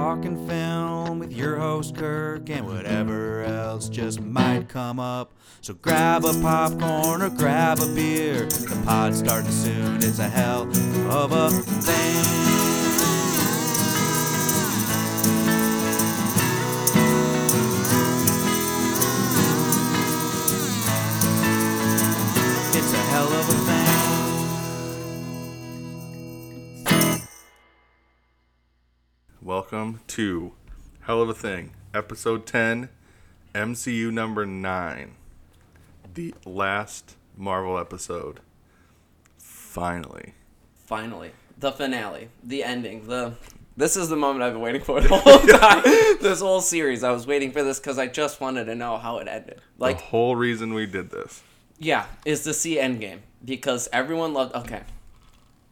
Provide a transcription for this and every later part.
talking film with your host Kirk and whatever else just might come up. So grab a popcorn or grab a beer. The pod's starting soon. It's a hell of a thing. Welcome to Hell of a Thing, episode 10, MCU number 9. The last Marvel episode. Finally. Finally, the finale, the ending, the. This is the moment I've been waiting for the whole time. this whole series, I was waiting for this because I just wanted to know how it ended. Like, the whole reason we did this. yeah, is to see Endgame because everyone loved. Okay,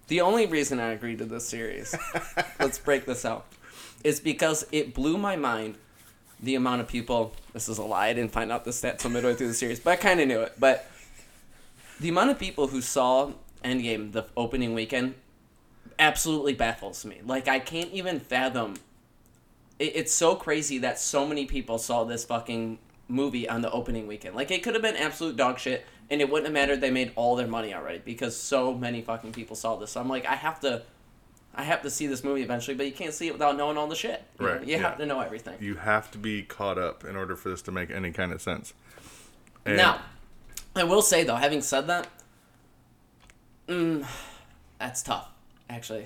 the only reason I agreed to this series, let's break this out, is because it blew my mind. The amount of people. This is a lie. I didn't find out the stat till midway through the series, but I kind of knew it. But the amount of people who saw Endgame the opening weekend absolutely baffles me. Like I can't even fathom. It, it's so crazy that so many people saw this fucking movie on the opening weekend. Like it could have been absolute dog shit, and it wouldn't have mattered. They made all their money already because so many fucking people saw this. So I'm like, I have to, I have to see this movie eventually. But you can't see it without knowing all the shit. You know? Right, You have to know everything. You have to be caught up in order for this to make any kind of sense. And Now, I will say though, having said that, mm, that's tough. Actually,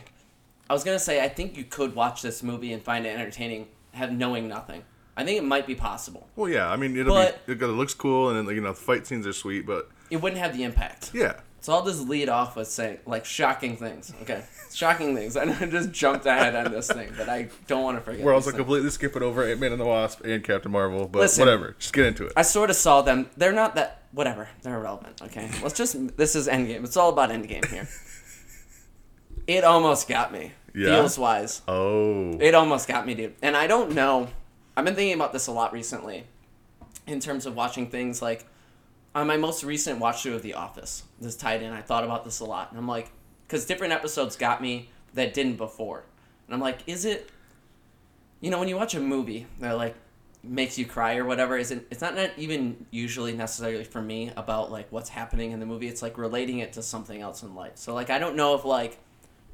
I was gonna say I think you could watch this movie and find it entertaining, have knowing nothing. I think it might be possible. Well, yeah, I mean, it'll But- be, it looks cool, and then, you know, the fight scenes are sweet, but It wouldn't have the impact. yeah. So I'll just lead off with saying like shocking things. Okay, shocking things. I I just jumped ahead on this thing, but I don't want to forget. We're also things. completely skipping over Ant Man and the Wasp and Captain Marvel, but Listen. whatever. Just get into it. I sort of saw them. They're not that. Whatever. They're irrelevant. Okay. Let's just. This is Endgame. It's all about Endgame here. it almost got me. Yeah? Feels wise. oh. It almost got me, dude. And I don't know. I've been thinking about this a lot recently, in terms of watching things like on my most recent watch through of The Office. This tied in. I thought about this a lot, and I'm like, because different episodes got me that didn't before, and I'm like, is it? You know, when you watch a movie that like makes you cry or whatever, is it? It's not, not even usually necessarily for me about like what's happening in the movie. It's like relating it to something else in life. So like, I don't know if like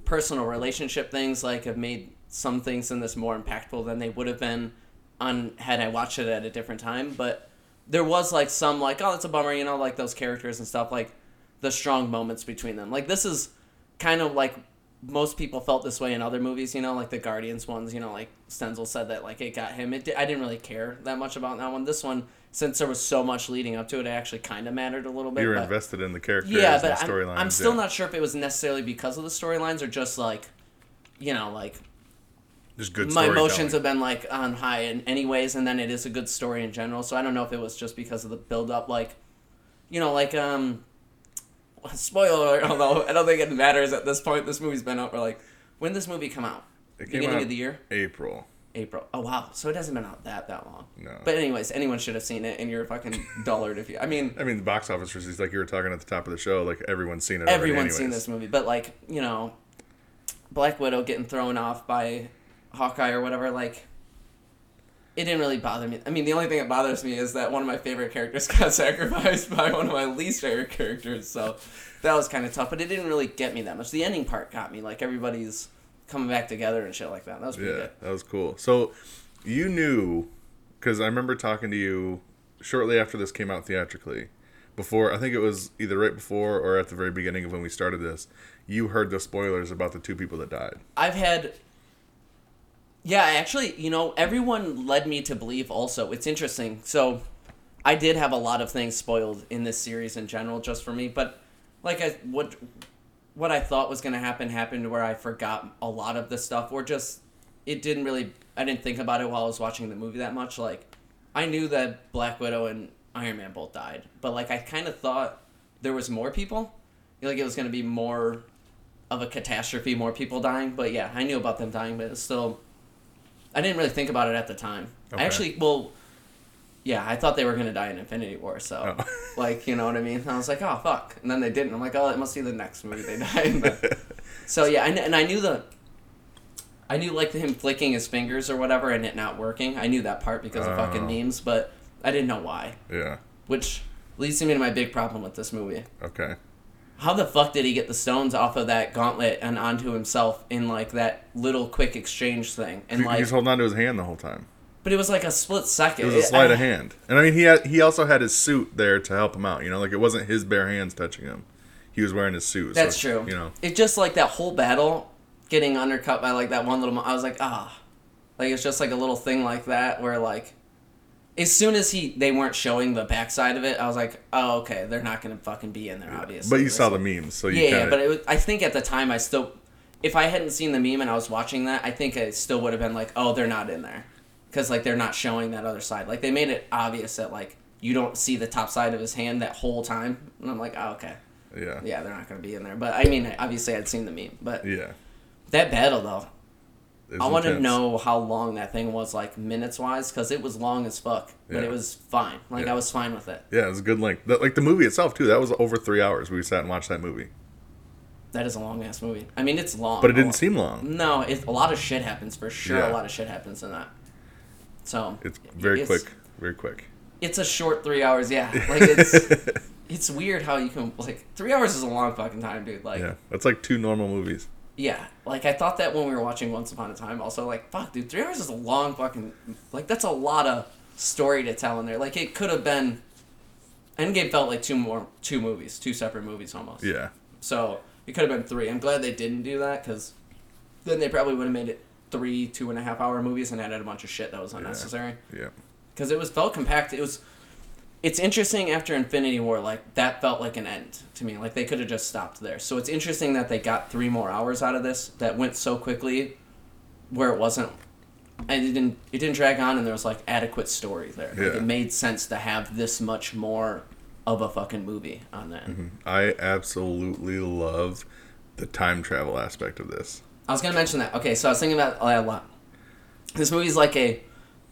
personal relationship things like have made some things in this more impactful than they would have been on had I watched it at a different time. But there was like some like oh that's a bummer, you know, like those characters and stuff like the strong moments between them. Like this is kind of like most people felt this way in other movies, you know, like the Guardians ones, you know, like Stenzel said that like it got him. It I didn't really care that much about that one. This one, since there was so much leading up to it, it actually kind of mattered a little bit. You were but- invested in the characters yeah, and the but I'm. I'm still yeah. not sure if it was necessarily because of the storylines or just like, you know, like Just good my emotions have been like on high in anyways, and then it is a good story in general. So I don't know if it was just because of the build up, like, you know, like um, spoiler alert. Although I don't think it matters at this point. This movie's been out for like when did this movie come out? It came Beginning out of the year, April. April. Oh wow, so it hasn't been out that that long. No. But anyways, anyone should have seen it, and you're fucking dullard if you. I mean, I mean, the box office receipts, like you were talking at the top of the show, like everyone's seen it. everyone's seen this movie, but like you know, Black Widow getting thrown off by Hawkeye or whatever, like it didn't really bother me. I mean, the only thing that bothers me is that one of my favorite characters got sacrificed by one of my least favorite characters, so that was kind of tough. But it didn't really get me that much. The ending part got me, like everybody's coming back together and shit like that. That was pretty Yeah, good. that was cool. So you knew, because I remember talking to you shortly after this came out theatrically. Before, I think it was either right before or at the very beginning of when we started this. You heard the spoilers about the two people that died. I've had. Yeah, actually, you know, everyone led me to believe also. It's interesting. So, I did have a lot of things spoiled in this series in general, just for me. But, like, I, what what I thought was going to happen happened where I forgot a lot of the stuff, or just it didn't really. I didn't think about it while I was watching the movie that much. Like, I knew that Black Widow and Iron Man both died, but like I kind of thought there was more people. Like it was going to be more of a catastrophe, more people dying. But yeah, I knew about them dying, but it's still. I didn't really think about it at the time. Okay. I actually, well, yeah, I thought they were gonna die in Infinity War, so Oh. like you know what I mean. And I was like, oh fuck, and then they didn't. I'm like, oh, it must be the next movie they died. But, so yeah, and, and I knew the. I knew like him flicking his fingers or whatever and it not working. I knew that part because of oh. fucking Oh. memes, but I didn't know why. Yeah. Which leads me to my big problem with this movie. Okay. How the fuck did he get the stones off of that gauntlet and onto himself in like that little quick exchange thing? And He- like, He's holding onto his hand the whole time. but it was like a split second. It was a sleight I- of hand, and I mean he had he also had his suit there to help him out. You know, like it wasn't his bare hands touching him. He was wearing his suit. so, That's true. You know. it just like that whole battle getting undercut by like that one little. mo- I was like, ah, like it's just like a little thing like that where like, as soon as he they weren't showing the backside of it, I was like, oh okay, they're not gonna fucking be in there, obviously. But you saw the memes, so you yeah, kinda, yeah, but it was, I think at the time I still, if I hadn't seen the meme and I was watching that, I think I still would have been like, oh, they're not in there, because like they're not showing that other side. Like they made it obvious that like you don't see the top side of his hand that whole time, and I'm like, oh, okay, yeah, yeah, they're not gonna be in there. But I mean, obviously I'd seen the meme, but yeah. that battle though, I want to know how long that thing was, like minutes wise, because it was long as fuck, but Yeah. it was fine. Like Yeah. I was fine with it. Yeah, it was a good length. That, like the movie itself too. That was over three hours. We sat and watched that movie, That is a long ass movie. I mean, it's long, but it didn't seem long. No, it, a lot of shit happens for sure. Yeah. A lot of shit happens in that. So It's very it's- quick, very quick. It's a short three hours. Yeah, like it's it's weird how you can like three hours is a long fucking time, dude. Like yeah, that's like two normal movies. Yeah, like I thought that when we were watching Once Upon a Time. Also, like fuck, dude, three hours is a long fucking like that's a lot of story to tell in there. Like it could have been. Endgame felt like two more two movies, two separate movies almost. Yeah, So it could have been three. I'm glad they didn't do that because then they probably would have made it three two and a half hour movies and added a bunch of shit that was unnecessary. yeah, Because it was felt compact. It was. It's interesting after Infinity War, like that felt like an end to me. Like they could have just stopped there. So it's interesting that they got three more hours out of this that went so quickly, where it wasn't, and it didn't it didn't drag on, and there was like adequate story there. Like Yeah. it made sense to have this much more of a fucking movie on that. Mm-hmm. I absolutely love the time travel aspect of this. I was gonna mention that. Okay, so I was thinking about a lot. This movie's like a.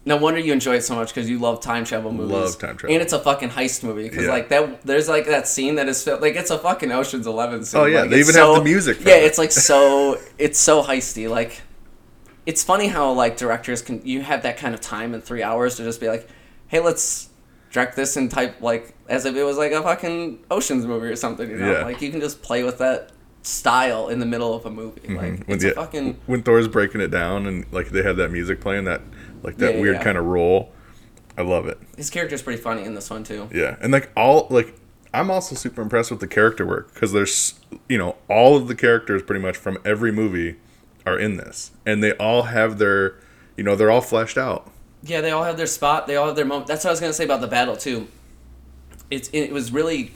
No wonder you enjoy it so much because you love time travel movies. Love time travel. and it's a fucking heist movie because Yeah. like that. There's like that scene that is like it's a fucking Ocean's Eleven scene. Oh, yeah, Like, they even have the music Yeah, it. it's like so. It's so heisty. Like, it's funny how like directors can you have that kind of time in three hours to just be like, hey, let's direct this and type like as if it was like a fucking Ocean's movie or something. You know, Yeah. like you can just play with that style in the middle of a movie. Mm-hmm. Like When it's the- a fucking when Thor's breaking it down and like they had that music playing that like that Yeah, weird yeah. kind of roll. I love it. his character's pretty funny in this one too. Yeah, and like all like I'm also super impressed with the character work because there's you know all of the characters pretty much from every movie are in this, and they all have their you know they're all fleshed out. Yeah, they all have their spot. They all have their moment. That's what I was gonna say about the battle too. It's it was really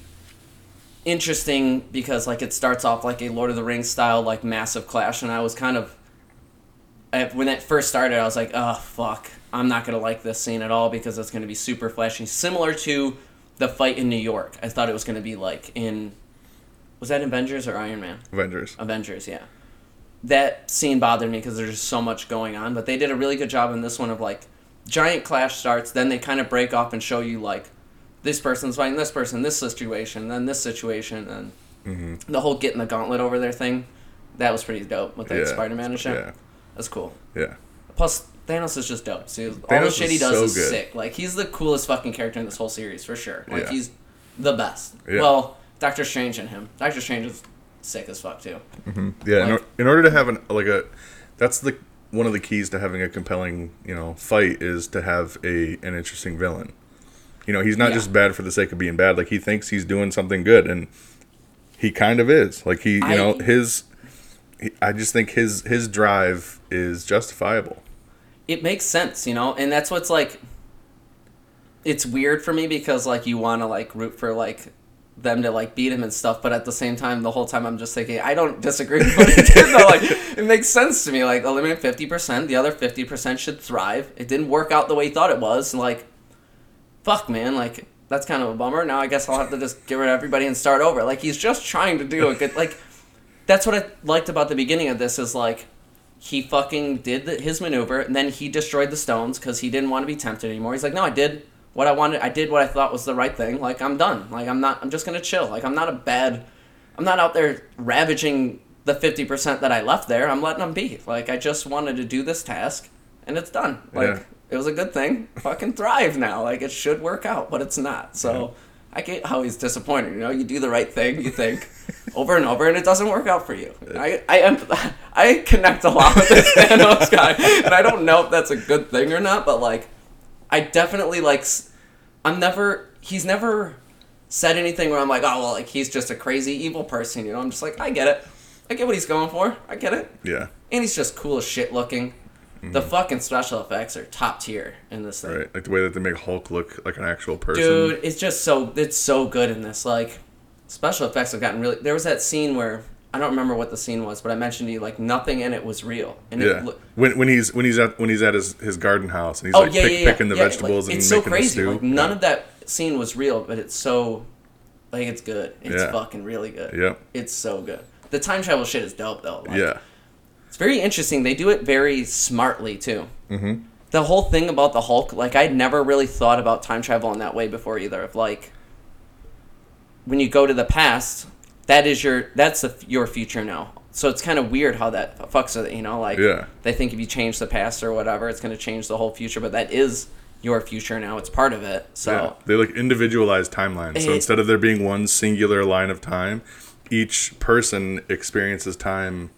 interesting because like it starts off like a Lord of the Rings style like massive clash, and I was kind of when it first started, I was like, oh fuck, I'm not gonna like this scene at all because it's gonna be super flashy, similar to the fight in New York. I thought it was gonna be like in was that Avengers or Iron Man? Avengers. Avengers, yeah. That scene bothered me because there's just so much going on, but they did a really good job in this one of like giant clash starts, then they kind of break off and show you like this person's fighting this person, this situation, then this situation, and Mm-hmm. the whole getting the gauntlet over their thing. That was pretty dope with that Yeah, Spider-Man and shit. Yeah, That's cool. yeah. Plus, Thanos is just dope. See, all the Thanos shit he does so is good. sick. Like he's the coolest fucking character in this whole series for sure. Like Yeah. he's the best. Yeah. Well, Doctor Strange and him. Doctor Strange is sick as fuck too. Mm-hmm. Yeah, in, Like- or, in order to have an like a, that's the one of the keys to having a compelling you know fight is to have a an interesting villain. You know, he's not Yeah. just bad for the sake of being bad. Like he thinks he's doing something good, and he kind of is. Like he, you I- know, his. He, I just think his his drive is justifiable. it makes sense, you know, and that's what's like. It's weird for me because like you want to like root for like them to like beat him and stuff, but at the same time, the whole time I'm just thinking I don't disagree with what he did. Though, like it makes sense to me. Like oh, eliminate fifty percent, the other fifty percent should thrive. It didn't work out the way he thought it was. and, Like, fuck, man. Like that's kind of a bummer. Now I guess I'll have to just get rid of everybody and start over. Like he's just trying to do a good like. That's what I liked about the beginning of this is like he fucking did the, his maneuver and then he destroyed the stones because he didn't want to be tempted anymore he's like no i did what i wanted i did what i thought was the right thing like i'm done like i'm not i'm just gonna chill like i'm not a bad i'm not out there ravaging the 50% that I left there, I'm letting them be. Like, I just wanted to do this task, and it's done. Like, Yeah. it was a good thing. Fucking thrive now. Like, it should work out, but it's not. So, I get how he's disappointed. You know, you do the right thing, you think, over and over, and it doesn't work out for you. I, I, emph- I connect a lot with this Thanos guy, and I don't know if that's a good thing or not, but, like, I definitely, like, I'm never, he's never said anything where I'm like, oh, well, like, he's just a crazy evil person, you know? I'm just like, I get it. I get what he's going for. I get it. Yeah. And he's just cool as shit looking. The mm. fucking special effects are top tier in this thing. Right. Like the way that they make Hulk look like an actual person. Dude, it's just so it's so good in this. Like special effects have gotten really there was that scene where I don't remember what the scene was, but I mentioned to you like nothing in it was real. And Yeah. it look When when he's when he's at when he's at his, his garden house and he's Oh like yeah, pick, yeah, yeah. picking the yeah, vegetables like, and it's making so crazy. the stew. Like none yeah. of that scene was real, but it's so like it's good. It's Yeah. fucking really good. Yep. It's so good. The time travel shit is dope though. Like, Yeah. It's very interesting. They do it very smartly too. Mm-hmm. The whole thing about the Hulk, like I'd never really thought about time travel in that way before either. Of like, when you go to the past, that is your that's the, your future now. So it's kind of weird how that fucks with it. You know, like Yeah. they think if you change the past or whatever, it's going to change the whole future. But that is your future now. It's part of it. So Yeah. They like individualize timelines. So instead of there being one singular line of time, each person experiences time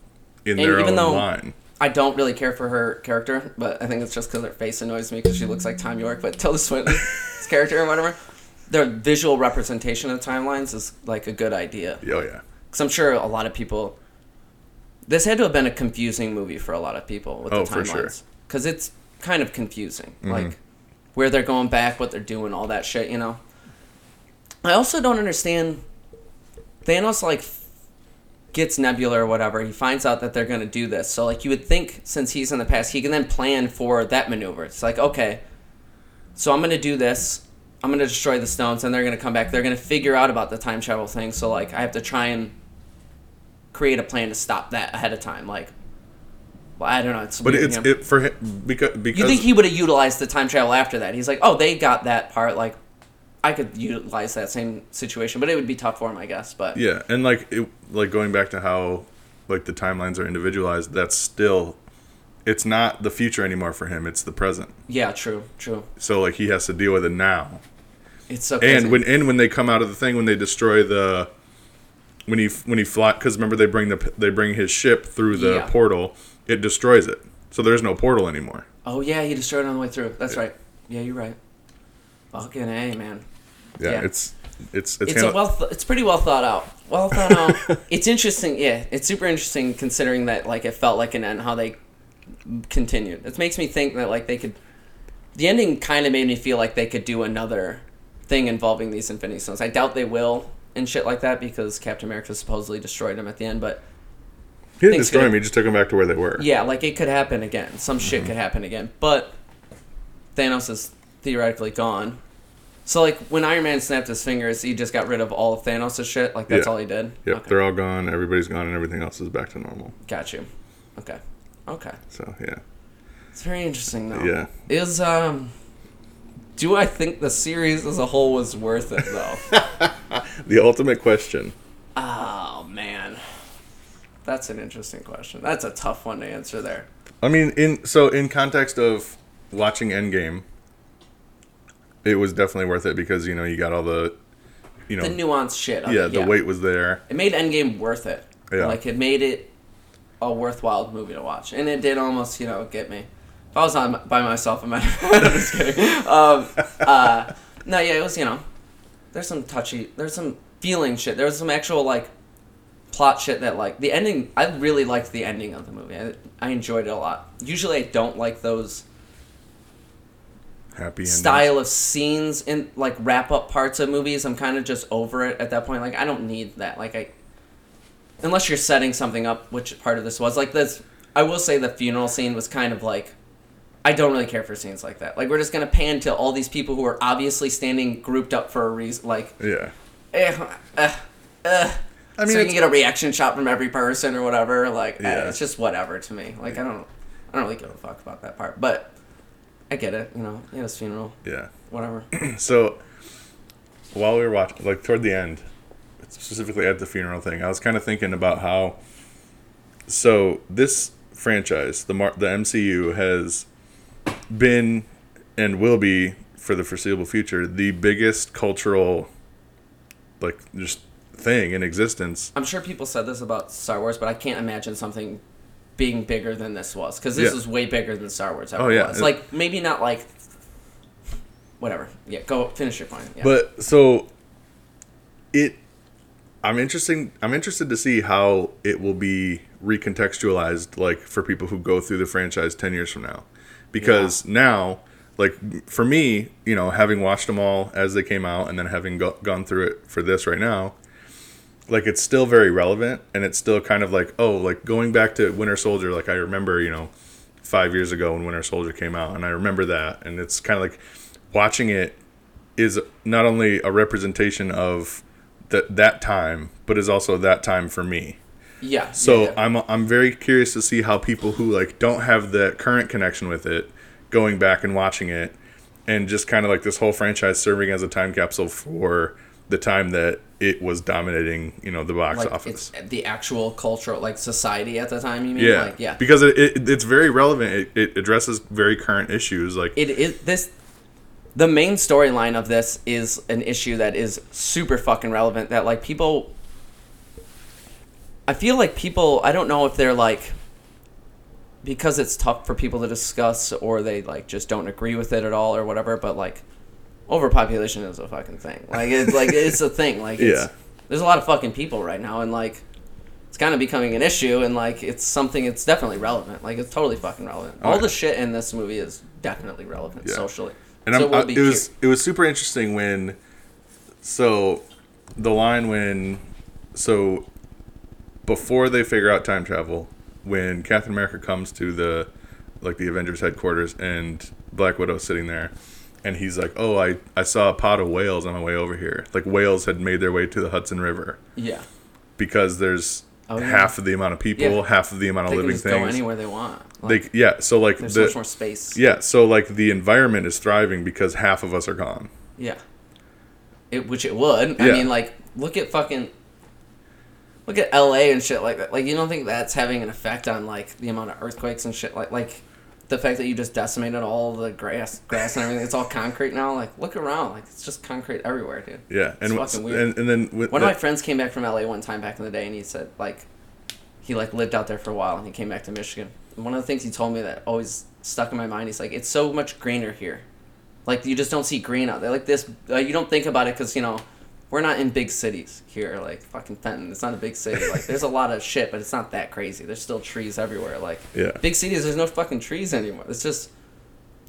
in And their even own though- line. I don't really care for her character, but I think it's just because her face annoys me because she looks like Thom Yorke, but Tilda Swinton's character or whatever. Their visual representation of timelines is like a good idea. Oh yeah. Because I'm sure a lot of people. This had to have been a confusing movie for a lot of people with Oh, the for. Mm-hmm. timelines. Because it's kind of confusing. Like, where they're going back, what they're doing, all that shit, you know? I also don't understand. Thanos, like, gets Nebula or whatever. He finds out that they're going to do this. So, like, you would think since he's in the past, he can then plan for that maneuver. It's like, okay, so I'm going to do this. I'm going to destroy the stones, and they're going to come back. They're going to figure out about the time travel thing. So, like, I have to try and create a plan to stop that ahead of time. Like, well, I don't know. It's But it's it for him because because You think he would have utilized the time travel after that? He's like, oh, they got that part. Like, I could utilize that same situation, but it would be tough for him, I guess. But Yeah, and like it, like going back to how like the timelines are individualized, that's still it's not the future anymore for him, it's the present. yeah, true, true. So like he has to deal with it now. It's so crazy. And when and when they come out of the thing when they destroy the when he when he fly cuz remember they bring the they bring his ship through the Yeah. portal, it destroys it. So there's no portal anymore. oh yeah, he destroyed it on the way through. That's right. Yeah, you're right. Fucking a man. Yeah, Yeah. it's it's it's, It's handled- well. Th- it's pretty well thought out. Well thought out. it's interesting. Yeah, it's super interesting considering that like it felt like an end how they continued. It makes me think that like they could. The ending kind of made me feel like they could do another thing involving these Infinity Stones. I doubt they will and shit like that because Captain America supposedly destroyed them at the end. But he didn't destroy him, he just took him back to where they were. yeah, like it could happen again. Some shit mm-hmm. could happen again. But Thanos is theoretically gone. So like when Iron Man snapped his fingers, he just got rid of all of Thanos' shit. Like that's Yeah. all he did. Yep, Okay. they're all gone, everybody's gone and everything else is back to normal. Got you. Okay. Okay. So, yeah. It's very interesting though. Yeah. Is um do I think the series as a whole was worth it though? The ultimate question. oh man. That's an interesting question. That's a tough one to answer there. I mean, in so in context of watching Endgame, it was definitely worth it because you know you got all the, you know, The nuanced shit. Yeah, it, the weight was there. It made Endgame worth it. Yeah. Like it made it a worthwhile movie to watch, and it did almost, you know, get me. If I was on by myself, I might. I'm just kidding. Um, uh, no, yeah, it was. You know, there's some touchy. There's some feeling shit. There was some actual like plot shit that like the ending. I really liked the ending of the movie. I, I enjoyed it a lot. Usually, I don't like those Happy endings. style of scenes in like wrap up parts of movies i'm kind of just over it at that point like i don't need that like i unless you're setting something up which part of this was like this i will say the funeral scene was kind of like i don't really care for scenes like that like we're just gonna pan to all these people who are obviously standing grouped up for a reason like Yeah. eh, eh, eh. I mean, so you can get a reaction shot from every person or whatever like eh, Yeah. it's just whatever to me like i don't i don't really give a fuck about that part but i get it you know yeah his funeral Yeah. whatever So while we were watching, like toward the end, specifically at the funeral thing, I was kind of thinking about how so this franchise, the Mar- the MCU has been and will be for the foreseeable future the biggest cultural like just thing in existence. I'm sure people said this about Star Wars, but I can't imagine something being bigger than this was because this Yeah. is way bigger than Star Wars ever Oh, yeah. was. Like maybe not like whatever. Yeah, go finish your point. Yeah. But so it I'm interesting I'm interested to see how it will be recontextualized like for people who go through the franchise 10 years from now. Because now like for me, you know, having watched them all as they came out and then having go- gone through it for this right now, like it's still very relevant and it's still kind of like oh like going back to winter soldier like i remember you know five years ago when winter soldier came out and i remember that and it's kind of like watching it is not only a representation of that that time but is also that time for me yeah. so yeah, yeah. i'm i'm very curious to see how people who like don't have the current connection with it going back and watching it and just kind of like this whole franchise serving as a time capsule for the time that it was dominating you know the box like office the actual cultural like society at the time. You mean? yeah Like, yeah. because it, it it's very relevant it, it addresses very current issues like it is this the main storyline of this is an issue that is super fucking relevant that like people I feel like people I don't know if they're like because it's tough for people to discuss or they like just don't agree with it at all or whatever but like overpopulation is a fucking thing like it's like it's a thing like it's, Yeah. there's a lot of fucking people right now and like it's kind of becoming an issue and like it's something it's definitely relevant like it's totally fucking relevant all yeah. the shit in this movie is definitely relevant Yeah. socially And so I'm, we'll I, it was cur- it was super interesting when, so, the line when, so, before they figure out time travel, when Captain America comes to the, like the Avengers headquarters and Black Widow sitting there, and he's like, "Oh, I I saw a pod of whales on my way over here. Like whales had made their way to the Hudson River yeah because there's Oh, yeah. half of the amount of people, Yeah. half of the amount of they can living just go things. anywhere they want like, They yeah, so like there's the much more space yeah, so like the environment is thriving because half of us are gone. Yeah. It, which it would. I Yeah. mean, like, look at fucking. Look at LA and shit like that. Like, you don't think that's having an effect on, like, the amount of earthquakes and shit? Like, like the fact that you just decimated all the grass, grass and everything. It's all concrete now. Like, look around. Like, it's just concrete everywhere, dude. Yeah, and It's fucking weird. and, and then with One of my friends came back from LA one time back in the day, and he said like, he like lived out there for a while, and he came back to Michigan. And one of the things he told me that always stuck in my mind, he's like, it's so much greener here, like you just don't see green out there. Like this, uh, you don't think about it because you know, we're not in big cities here, like fucking Fenton. It's not a big city. Like there's a lot of shit, but it's not that crazy. There's still trees everywhere. Like Yeah. big cities, there's no fucking trees anymore. It's just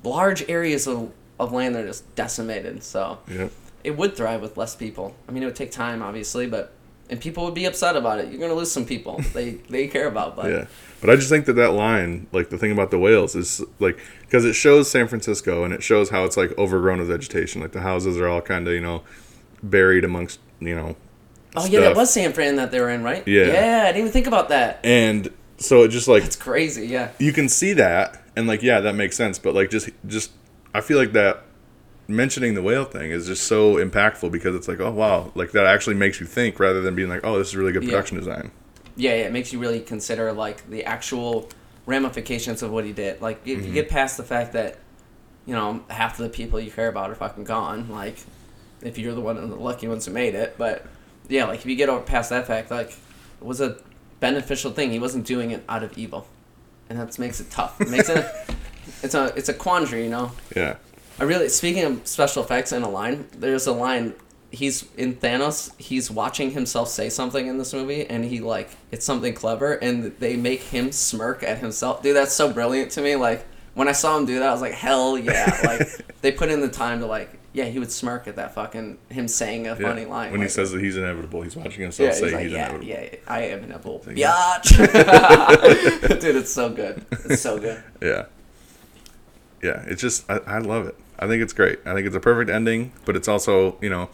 large areas of of land that are just decimated. So yeah. it would thrive with less people. I mean, it would take time, obviously, but and people would be upset about it. You're gonna lose some people they they care about, but Yeah. But I just think that that line, like the thing about the whales, is like because it shows San Francisco and it shows how it's like overgrown with vegetation. Like the houses are all kind of you know buried amongst you know. oh yeah, that was San Fran that they were in, right? Yeah. yeah, I didn't even think about that. And so it just like It's crazy, yeah. you can see that and like yeah that makes sense. But like just just I feel like that mentioning the whale thing is just so impactful because it's like oh wow like that actually makes you think rather than being like oh this is really good Yeah. production design. yeah, yeah, it makes you really consider like the actual ramifications of what he did. Like if you mm-hmm. get past the fact that you know half of the people you care about are fucking gone, like if you're the one of the lucky ones who made it, but yeah, like if you get over past that fact, like it was a beneficial thing. He wasn't doing it out of evil, and that makes it tough. It makes it. It's a it's a quandary, you know. Yeah. I really speaking of special effects in a line, there's a line he's in Thanos, he's watching himself say something in this movie and he like it's something clever and they make him smirk at himself. Dude, that's so brilliant to me. Like when I saw him do that, I was like, hell yeah. Like they put in the time to like yeah, he would smirk at that fucking him saying a Yeah. funny line. when he says that he's inevitable, he's watching himself yeah, say he's like, he's yeah, inevitable. yeah, yeah, I am inevitable. Like, Biatch. Dude, it's so good. It's so good. Yeah. Yeah, it's just I, I love it. I think it's great. I think it's a perfect ending, but it's also you know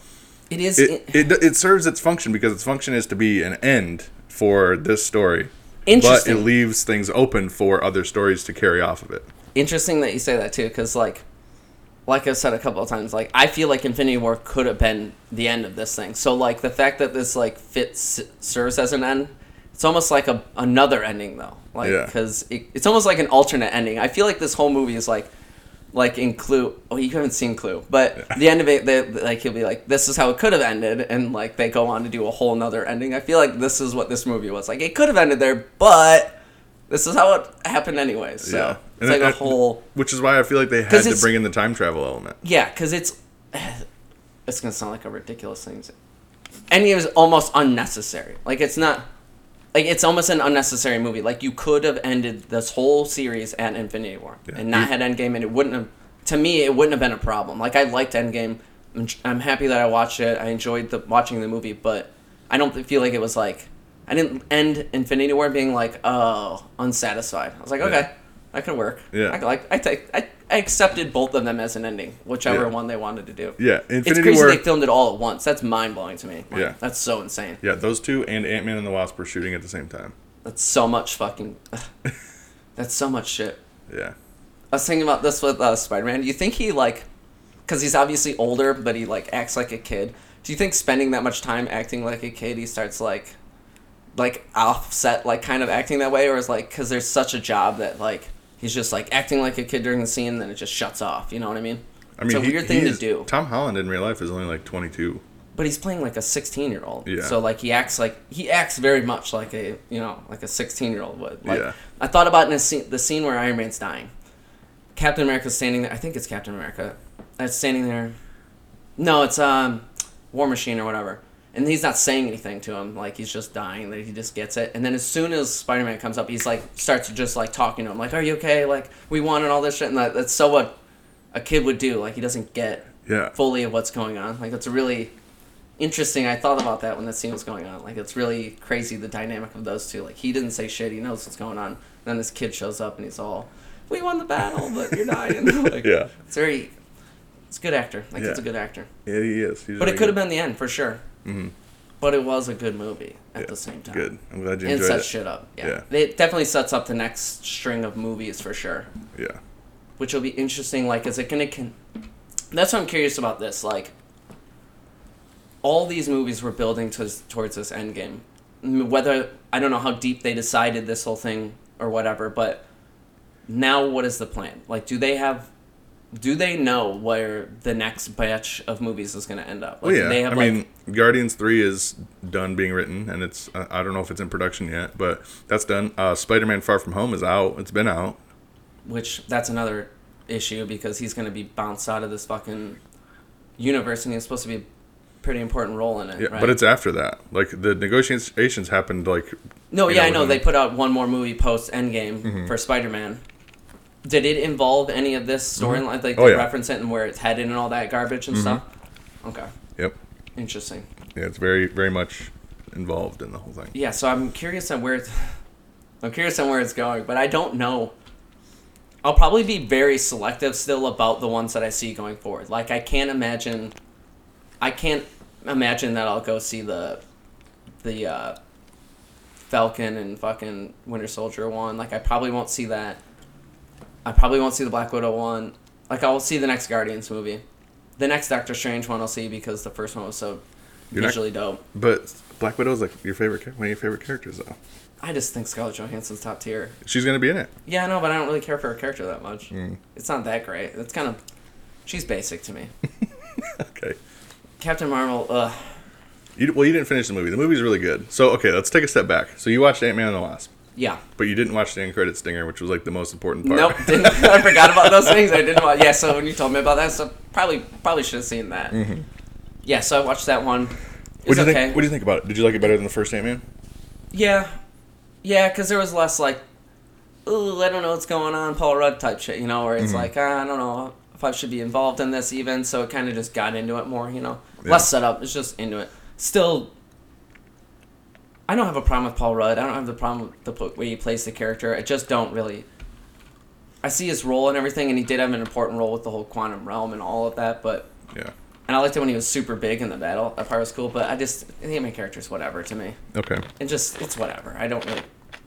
It is it it, it serves its function because its function is to be an end for this story, Interesting. but it leaves things open for other stories to carry off of it. interesting that you say that too because like like i've said a couple of times like i feel like infinity war could have been the end of this thing so like the fact that this like fits serves as an end It's almost like a another ending though, like Yeah. because it, it's almost like an alternate ending. I feel like this whole movie is like, like in Clue. Oh, you haven't seen Clue, but the end of it, they, like he'll be like, "This is how it could have ended," and like they go on to do a whole nother ending. I feel like this is what this movie was. Like it could have ended there, but this is how it happened anyway. So Yeah. It's And like it- a whole. Which is why I feel like they had to bring in the time travel element. Yeah, because it's it's gonna sound like a ridiculous thing. say. Endgame is almost unnecessary. Like it's not. Like it's almost an unnecessary movie. Like you could have ended this whole series at Infinity War Yeah. and not had Endgame, and it wouldn't have. To me, it wouldn't have been a problem. Like I liked Endgame. I'm, I'm happy that I watched it. I enjoyed the watching the movie, but I don't feel like it was like I didn't end Infinity War being like oh unsatisfied. I was like Yeah. That could work. Yeah. I could, like I take I, I accepted both of them as an ending, whichever Yeah. one they wanted to do. Yeah, It's crazy War. they filmed it all at once. That's mind blowing to me. Yeah. That's so insane. yeah, those two and Ant Man and the Wasp were shooting at the same time. That's so much fucking. that's so much shit. Yeah. I was thinking about this with uh, Spider Man. Do you think he like, because he's obviously older, but he like acts like a kid. Do you think spending that much time acting like a kid, he starts like, like offset, like kind of acting that way, or is like because there's such a job that like he's just like acting like a kid during the scene, then it just shuts off. You know what I mean? I mean, it's a he- weird thing to do. Tom Holland in real life is only like 22. but he's playing like a 16 year old Yeah. so like he acts like he acts very much like a you know like a 16 year old would like Yeah. i thought about in a scene, the scene where iron man's dying captain america's standing there i think it's captain america that's standing there no it's um war machine or whatever and he's not saying anything to him like he's just dying that he just gets it and then as soon as spider-man comes up he's like starts just like talking to him like are you okay like we won and all this shit and that, that's so what a kid would do like he doesn't get Yeah. fully of what's going on. Like that's really interesting. I thought about that when that scene was going on. Like it's really crazy the dynamic of those two. Like he didn't say shit. He knows what's going on. and then this kid shows up and he's all, "We won the battle, but you're dying." like, Yeah. It's very. It's a good actor. Like it's a good actor. Yeah, he is. He's But really it could have been the end for sure. Mhm. But it was a good movie at Yeah, the same time. Good. I'm glad you And it enjoyed sets it. shit up. Yeah. Yeah. It definitely sets up the next string of movies for sure Yeah. which will be interesting. Like, is it gonna? Con- That's what I'm curious about. This like, all these movies were building to, towards this end game. Whether I don't know how deep they decided this whole thing or whatever, but now what is the plan? Like, do they have? Do they know where the next batch of movies is gonna end up? Like, Well, yeah. they have I like mean, Guardians 3 is done being written, and it's, I I don't know if it's in production yet, but that's done. Uh, Spider Man Far From Home is out. It's been out. which that's another issue because he's going to be bounced out of this fucking universe and he's supposed to be a pretty important role in it. Yeah, right? but it's after that. Like the negotiations happened like no, yeah, know, I know they put out one more movie post Endgame Mm-hmm. for Spider Man. Did it involve any of this storyline? Like Oh, yeah. reference it and where it's headed and all that garbage and stuff. Okay, Yep. interesting. Yeah, it's very very much involved in the whole thing. Yeah, so I'm curious on where it's, I'm curious on where it's going, but I don't know. I'll probably be very selective still about the ones that I see going forward. Like I can't imagine, I can't imagine that I'll go see the, the, uh, Falcon and fucking Winter Soldier one. Like I probably won't see that. I probably won't see the Black Widow one. Like I'll see the next Guardians movie. The next Doctor Strange one I'll see because the first one was so You're not- visually dope. But Black Widow's like your favorite one of your favorite characters though. I just think Scarlett Johansson's top tier. She's gonna be in it. Yeah, I know, but I don't really care for her character that much. Mm. It's not that great. It's kind of, she's basic to me. Okay. Captain Marvel, ugh. You, well, you didn't finish the movie. The movie's really good. So okay, let's take a step back. So you watched Ant Man and the Wasp, Yeah. but you didn't watch the end credit stinger, which was like the most important part. Nope. Didn't, I forgot about those things. I didn't. Watch, yeah. So when you told me about that, so probably probably should have seen that. Yeah. So I watched that one. What do you okay. think? What do you think about it? Did you like it better than the first Ant Man? Yeah. Yeah, because there was less like, ooh, I don't know what's going on, Paul Rudd type shit, you know, where Mm-hmm. it's like, ah, I don't know if I should be involved in this even. So it kind of just got into it more, you know. Yeah. Less setup. It's just into it. Still, I don't have a problem with Paul Rudd. I don't have the problem with the way he plays the character. I just don't really. I see his role and everything, and he did have an important role with the whole quantum realm and all of that, but. Yeah. And I liked it when he was super big in the battle. That part was cool, but I just, the main character's whatever to me Okay. it just it's whatever. I don't really.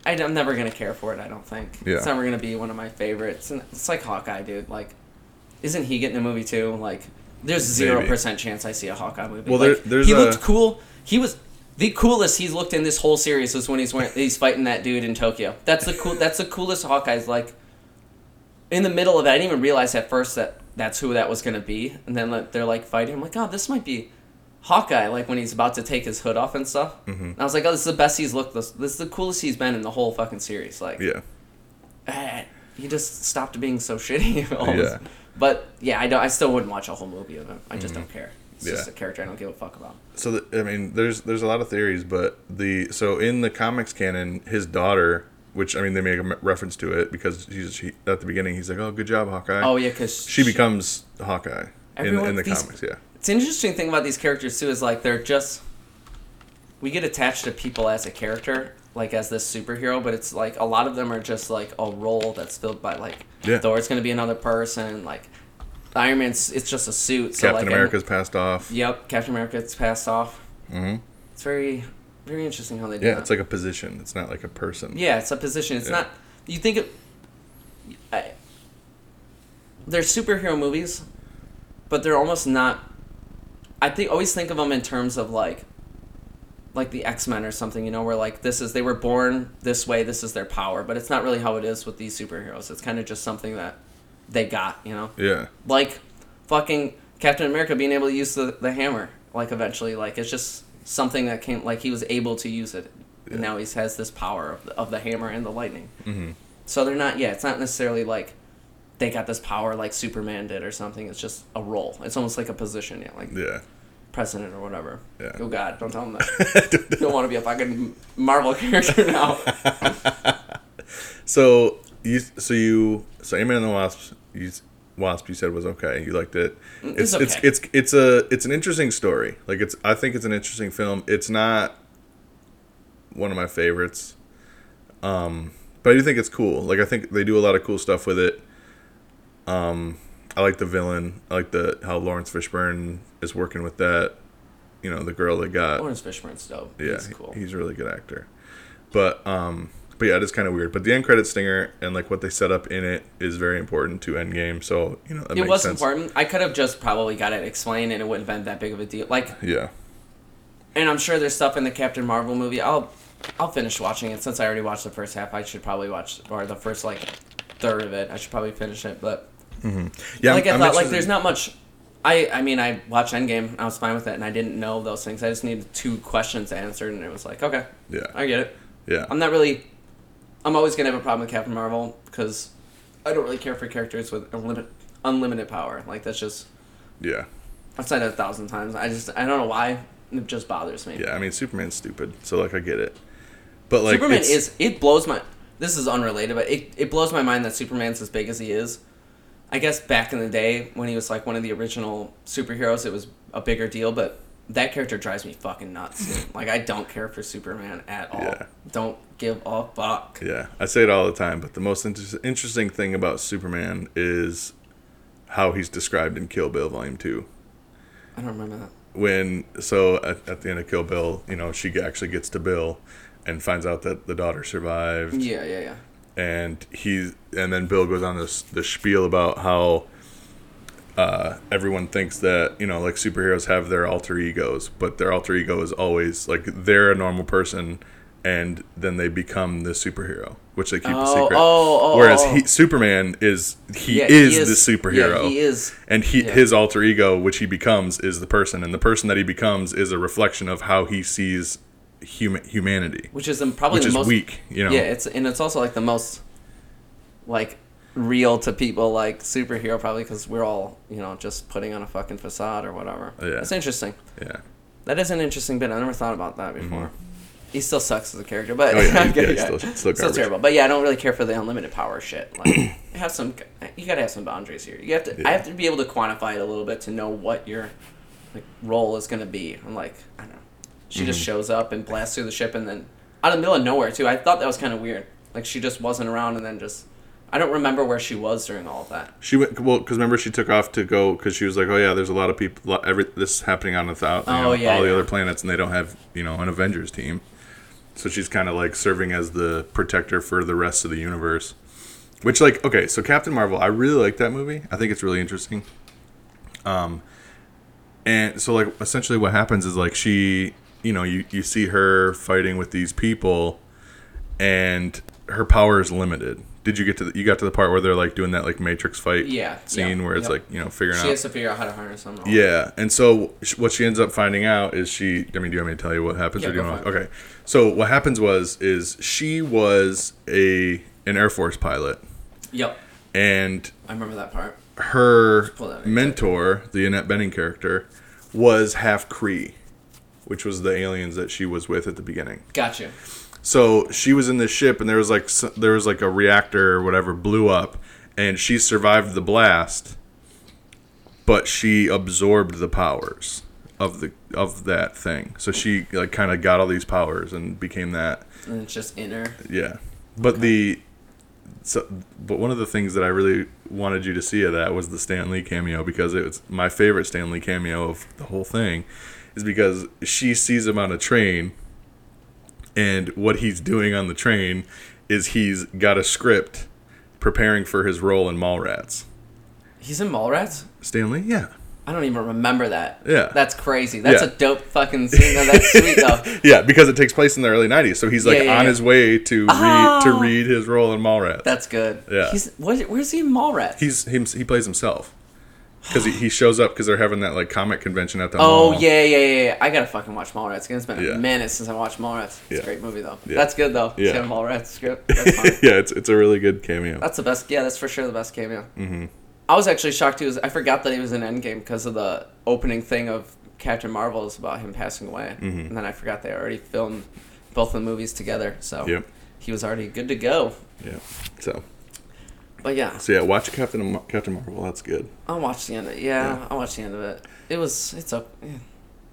I, am never gonna care for it. I don't think. Yeah. It's never gonna be one of my favorites. And it's like Hawkeye, dude. Like, isn't he getting a movie too? Like, there's zero percent chance I see a Hawkeye movie. Well, like, there- there's he a- looked cool. He was the coolest he's looked in this whole series was when he's wearing, he's fighting that dude in Tokyo. That's the cool. That's the coolest Hawkeye's like. In the middle of it, I didn't even realize at first that that's who that was gonna be, and then like, they're like fighting. I'm like, oh, this might be Hawkeye. Like when he's about to take his hood off and stuff. Mm-hmm. And I was like, oh, this is the best he's looked. This, this is the coolest he's been in the whole fucking series. Like, Yeah. eh, he just stopped being so shitty. Yeah. But yeah, I don't. I still wouldn't watch a whole movie of him. I just don't care. It's just Mm-hmm. A character I don't give a fuck about. So the, I mean, there's there's a lot of theories, but the so in the comics canon, his daughter, which I mean, they make a reference to it because he's she, at the beginning. He's like, "Oh, good job, Hawkeye." Oh yeah, because she becomes Hawkeye in, in the these- comics. Yeah, It's an interesting thing about these characters too is like they're just we get attached to people as a character, like as this superhero, but it's like a lot of them are just like a role that's filled by like Yeah. Thor's gonna be another person, like Iron Man's it's just a suit. So Captain like, America's passed off. Yep, Captain America's passed off. hmm It's very very interesting how they do that. Yeah, that. it's like a position. It's not like a person. Yeah, it's a position. It's Yeah. not. You think it. I, they're superhero movies, but they're almost not. I think always think of them in terms of like. Like the X Men or something, you know, where like this is they were born this way, this is their power, but it's not really how it is with these superheroes. It's kind of just something that they got, you know, Yeah. like fucking Captain America being able to use the, the hammer, like eventually, like it's just something that came, like he was able to use it, and now he has this power of the, of the hammer and the lightning. hmm So they're not, yeah, it's not necessarily like they got this power like Superman did or something. It's just a role. It's almost like a position, yeah, like Yeah. president or whatever. Yeah. Oh God, don't tell him that. you don't want to be a fucking Marvel character now. So you so you so Ant-Man and the Wasp you Wasp you said was okay. You liked it. It's It's it's it's it's a it's an interesting story. Like it's I think it's an interesting film. It's not one of my favorites. Um but I do think it's cool. Like I think they do a lot of cool stuff with it. Um I like the villain. I like the how Laurence Fishburne is working with that. You know, the girl that got Laurence Fishburne's dope. yeah, He's cool. he's a really good actor. But um, but yeah, it is kind of weird. But the end credit stinger and like what they set up in it is very important to Endgame. So you know it makes was sense. important. I could have just probably got it explained, and it wouldn't have been that big of a deal. Like, Yeah, and I'm sure there's stuff in the Captain Marvel movie. I'll, I'll finish watching it since I already watched the first half. I should probably watch or the first like third of it. I should probably finish it. But mm-hmm. yeah. like I I'm- I'm thought, like there's not much. I I mean I watched Endgame. I was fine with it, and I didn't know those things. I just needed two questions answered, and it was like okay, Yeah, I get it. yeah, I'm not really. I'm always gonna have a problem with Captain Marvel because I don't really care for characters with unlimited unlimited power. Like that's just yeah, I've said it a thousand times. I just I don't know why it just bothers me. yeah. I mean, Superman's stupid, so like I get it. But like Superman is it blows my. This is unrelated, but it it blows my mind that Superman's as big as he is. I guess back in the day when he was like one of the original superheroes, it was a bigger deal, but. That character drives me fucking nuts. like I don't care for Superman at all. Yeah. Don't give a fuck. Yeah, I say it all the time, but the most inter- interesting thing about Superman is how he's described in Kill Bill Volume Two. I don't remember that. when so at, at the end of Kill Bill, you know, she actually gets to Bill and finds out that the daughter survived, Yeah, yeah, yeah. and he and then Bill goes on this this spiel about how uh, everyone thinks that you know like superheroes have their alter egos, but their alter ego is always like they're a normal person, and then they become the superhero, which they keep a Oh, secret. oh, oh, Whereas oh. he, Superman is he, Yeah, is he the superhero Yeah, he is. and he Yeah. his alter ego which he becomes is the person and the person that he becomes is a reflection of how he sees human humanity Which is probably which the is most weak you know Yeah, it's and it's also like the most like real to people like superhero probably because we're all you know just putting on a fucking facade or whatever. Yeah. It's interesting. yeah That is an interesting bit. I never thought about that before. He still sucks as a character, but Mm-hmm. Oh, yeah, I he- get yeah, still- still garbage. terrible. But yeah, I don't really care for the unlimited power shit. Like, have some, you gotta have some boundaries here. You have to. Yeah. I have to be able to quantify it a little bit to know what your like role is gonna be. I'm like, I don't know. She just Mm-hmm. shows up and blasts through the ship, and then out of the middle of nowhere too. I thought that was kind of weird. Like she just wasn't around, and then just. I don't remember where she was during all of that. she went well because remember she took off to go because she was like oh yeah there's a lot of people every this is happening on the Oh, know, yeah, all the yeah. other planets and they don't have you know an avengers team. So she's kind of like serving as the protector for the rest of the universe. Which like okay so captain marvel i really like that movie. I think it's really interesting. Um and so like essentially what happens is like she you know you, you see her fighting with these people and her power is limited did you get to the, you got to the part where they're like doing that like matrix fight Yeah, scene yeah, where it's like you know figuring out She has to figure out how to harness them. all. yeah and so what she ends up finding out is she i mean do you want me to tell you what happens Yeah, or do you want okay so what happens was is she was a an air force pilot Yep. and I remember that part. her that mentor, the Annette Bening character, was half Kree, which was the aliens that she was with at the beginning. Gotcha. So she was in this ship, and there was like there was like a reactor or whatever blew up, and she survived the blast, but she absorbed the powers of the of that thing. So she like kind of got all these powers and became that. And it's just inner. Yeah, but the so but one of the things that I really wanted you to see of that was the Stan Lee cameo because it was my favorite Stan Lee cameo of the whole thing, is because she sees him on a train, and what he's doing on the train is he's got a script preparing for his role in Mallrats. He's in Mallrats. Stan Lee, yeah, I don't even remember that. Yeah. That's crazy. That's Yeah. a dope fucking scene. though. That's sweet though. yeah, because it takes place in the early '90s, so he's like Yeah, yeah, on his way to read to Oh. read his role in Mallrats. That's good. Yeah. He's what, where's he in Mallrats? He's he, he plays himself because he, he shows up because they're having that like comic convention at the Oh mall. yeah, yeah, yeah, yeah. I gotta fucking watch Mallrats. again. It's been Yeah. a minute since I watched Mallrats. It's Yeah. a great movie though. Yeah. That's good though. Yeah. Mallrats script. That's yeah, it's it's a really good cameo. That's the best. Yeah, that's for sure the best cameo. Mm-hmm. I was actually shocked too. I forgot that he was in Endgame because of the opening thing of Captain Marvel is about him passing away, Mm-hmm. and then I forgot they already filmed both the movies together. So Yep. he was already good to go. Yeah. So But yeah, so yeah, watch Captain Captain Marvel. That's good. I'll watch the end of it. Yeah, Yeah. I'll watch the end of it. It was. It's a. yeah.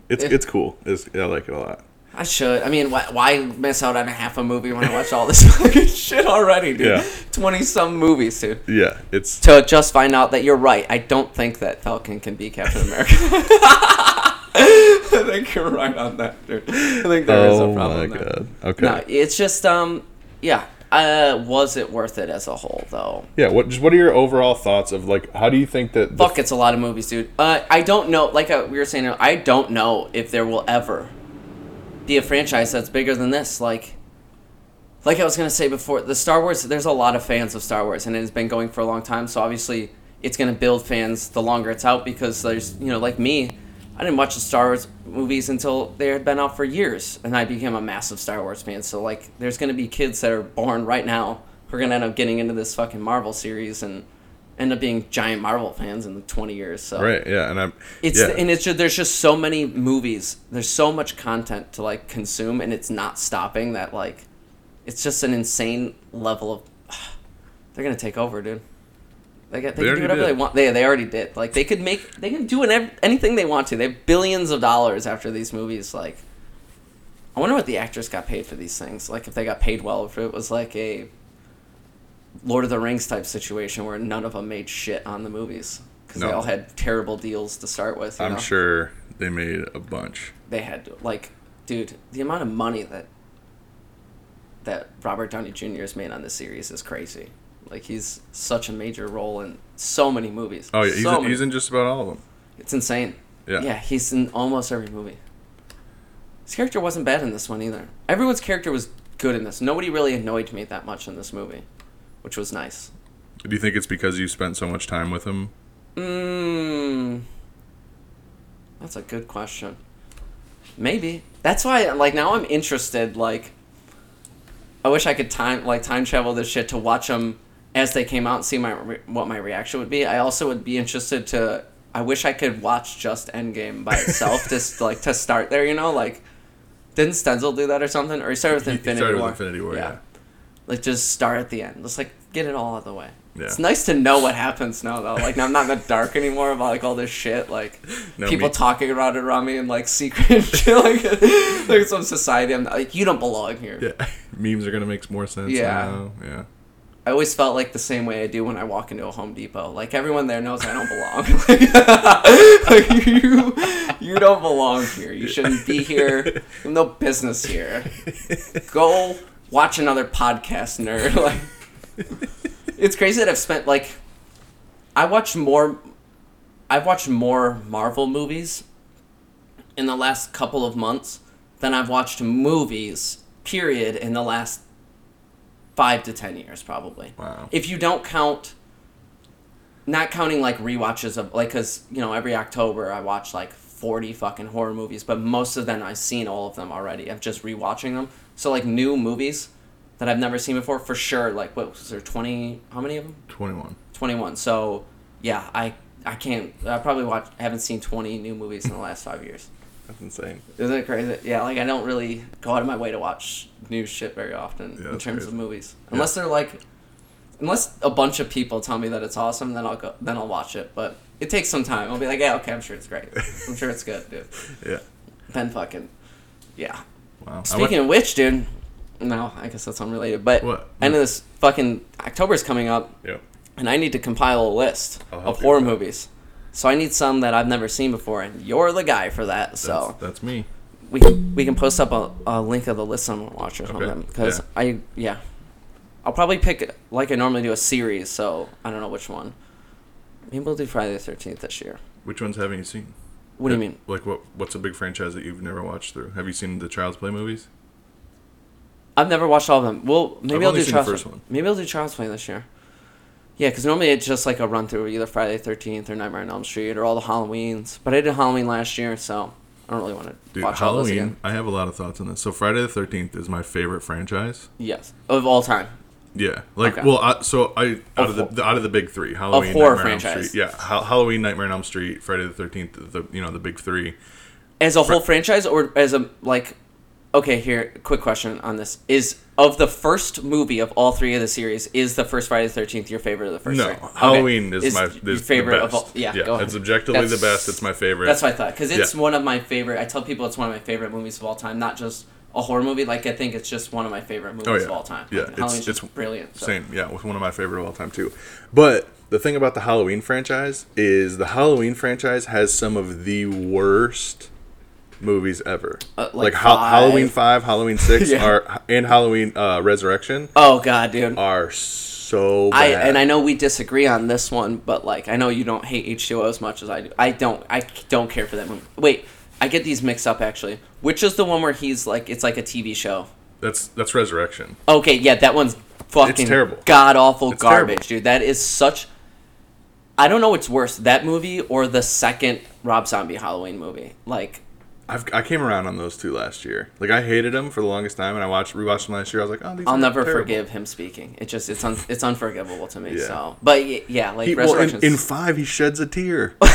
It's If- it's cool. It's, I like it a lot. I should. I mean, why, why miss out on a half a movie when I watch all this fucking shit already, dude? Yeah. Twenty some movies, dude. Yeah, it's To just find out that you're right. I don't think that Falcon can be Captain America. I think you're right on that, dude. I think there is oh a problem Oh, my there. god. Okay. No, it's just um, yeah. Uh, was it worth it as a whole though? Yeah. What just what are your overall thoughts of like how do you think that Fuck, it's a lot of movies, dude. Uh, I don't know. Like uh, we were saying, I don't know if there will ever be a franchise that's bigger than this. Like, like I was gonna say before, the Star Wars. There's a lot of fans of Star Wars, and it's been going for a long time. So obviously, it's gonna build fans the longer it's out because there's you know like me. I didn't watch the Star Wars movies until they had been out for years, and I became a massive Star Wars fan. So like, there's gonna be kids that are born right now who are gonna end up getting into this fucking Marvel series and end up being giant Marvel fans in 20 years. So right? Yeah, and I'm it's yeah. and it's just, there's just so many movies. There's so much content to like consume, and it's not stopping. That like, it's just an insane level of. They're gonna take over, dude. They, get, they, They can do whatever they want. They, they already did. Like they could make they can do an, anything they want to. They have billions of dollars after these movies. Like, I wonder what the actors got paid for these things. Like if they got paid well, if it was like a Lord of the Rings type situation where none of them made shit on the movies because they all had terrible deals to start with. you I'm know? sure they made a bunch. they had to, like, dude, the amount of money that that Robert Downey Jr. has made on this series is crazy. Like he's such a major role in so many movies. Oh yeah, he's, so in, he's in just about all of them. It's insane. Yeah. Yeah, he's in almost every movie. His character wasn't bad in this one either. Everyone's character was good in this. Nobody really annoyed me that much in this movie, which was nice. Do you think it's because you spent so much time with him? Mmm. That's a good question. Maybe. That's why like now I'm interested like I wish I could time like time travel this shit to watch them as they came out and see my re- what my reaction would be. I also would be interested to I wish I could watch just Endgame by itself just like to start there, you know, like didn't Stenzel do that or something? Or he started with He- he Infinity started with War. Infinity War, yeah. Like just start at the end. Just like get it all out of the way. Yeah. It's nice to know what happens now though. Like now I'm not in the dark anymore about like all this shit. Like No, people me- talking around it around me and like secret shit like like some society. I'm like you don't belong here. Yeah, memes are gonna make more sense. Yeah. now. yeah. I always felt like the same way I do when I walk into a Home Depot. Like everyone there knows I don't belong. like, you, you don't belong here. You shouldn't be here. You have no business here. Go watch another podcast, nerd. Like, it's crazy that I've spent like, I watched more. I've watched more Marvel movies in the last couple of months than I've watched movies. Period. In the last five to ten years, probably. Wow. If you don't count, not counting like rewatches of like, cause you know every October I watch like forty fucking horror movies, but most of them I've seen all of them already. I'm just rewatching them. So like new movies that I've never seen before, for sure. Like what was there twenty? How many of them? 21. 21 so yeah i i can't i probably watch I haven't seen 20 new movies in the last five years That's insane. isn't it crazy yeah like i don't really go out of my way to watch new shit very often Yeah, in terms of movies unless they're like unless a bunch of people tell me that it's awesome then i'll go then i'll watch it but it takes some time i'll be like yeah okay i'm sure it's great i'm sure it's good dude Yeah. then fucking yeah Wow. Speaking of which, dude, no, I guess that's unrelated. But What? end of this fucking October's coming up, Yeah. and I need to compile a list of horror movies. that. So I need some that I've never seen before, and you're the guy for that. So that's me. we can we can post up a, a link of the list gonna watch or Okay, something because yeah. I yeah, I'll probably pick like I normally do a series. So I don't know which one. Maybe we'll do Friday the Thirteenth this year. Which ones haven't you seen? What do you mean? Like what? What's a big franchise that you've never watched through? Have you seen the Child's Play movies? I've never watched all of them. Well, maybe I've I'll do Child's first Play. one. Maybe I'll do Child's Play this year. Yeah, because normally it's just like a run through either Friday the Thirteenth or Nightmare on Elm Street or all the Halloweens. But I did Halloween last year, so I don't really want to Dude, watch all those Halloween. again. I have a lot of thoughts on this. So Friday the Thirteenth is my favorite franchise. Yes, of all time. Yeah, like Okay. well, I, so I out of the, the out of the big three, Halloween, horror Nightmare on Elm franchise. Street, yeah, ha- Halloween, Nightmare on Elm Street, Friday the Thirteenth, the you know the big three. As a whole franchise, or as a like, okay, here, quick question on this: Is of the first movie of all three of the series, is the first Friday the Thirteenth your favorite of the first No, three? Okay. Halloween is, my your is favorite of all. Yeah, yeah, go ahead. it's objectively the best. It's my favorite. That's what I thought because it's Yeah. one of my favorite. I tell people it's one of my favorite movies of all time, not just a horror movie. Like I think it's just one of my favorite movies Oh, yeah. of all time. Yeah, Like, it's- Halloween's it's just brilliant. So. Same, yeah, with one of my favorite of all time too. But the thing about the Halloween franchise is the Halloween franchise has some of the worst movies ever. Uh, like like Ha- Halloween Five, Halloween Six, Yeah. are and Halloween uh, Resurrection Oh god, dude. are so I bad. and I know we disagree on this one, but like I know you don't hate H two O as much as I do. I don't. I don't care for that movie. Wait, I get these mixed up actually. Which is the one where he's like it's like a TV show? that's that's Resurrection. Okay, yeah, that one's fucking it's terrible. god awful garbage, terrible. dude. That is such. I don't know what's worse, that movie or the second Rob Zombie Halloween movie. Like, I've, I came around on those two last year. Like I hated them for the longest time, and I watched rewatched them last year. I was like, oh, these I'll never terrible. forgive him speaking. It just it's un, it's unforgivable to me. Yeah. So, but yeah, like He, well, in, in five, he sheds a tear. That's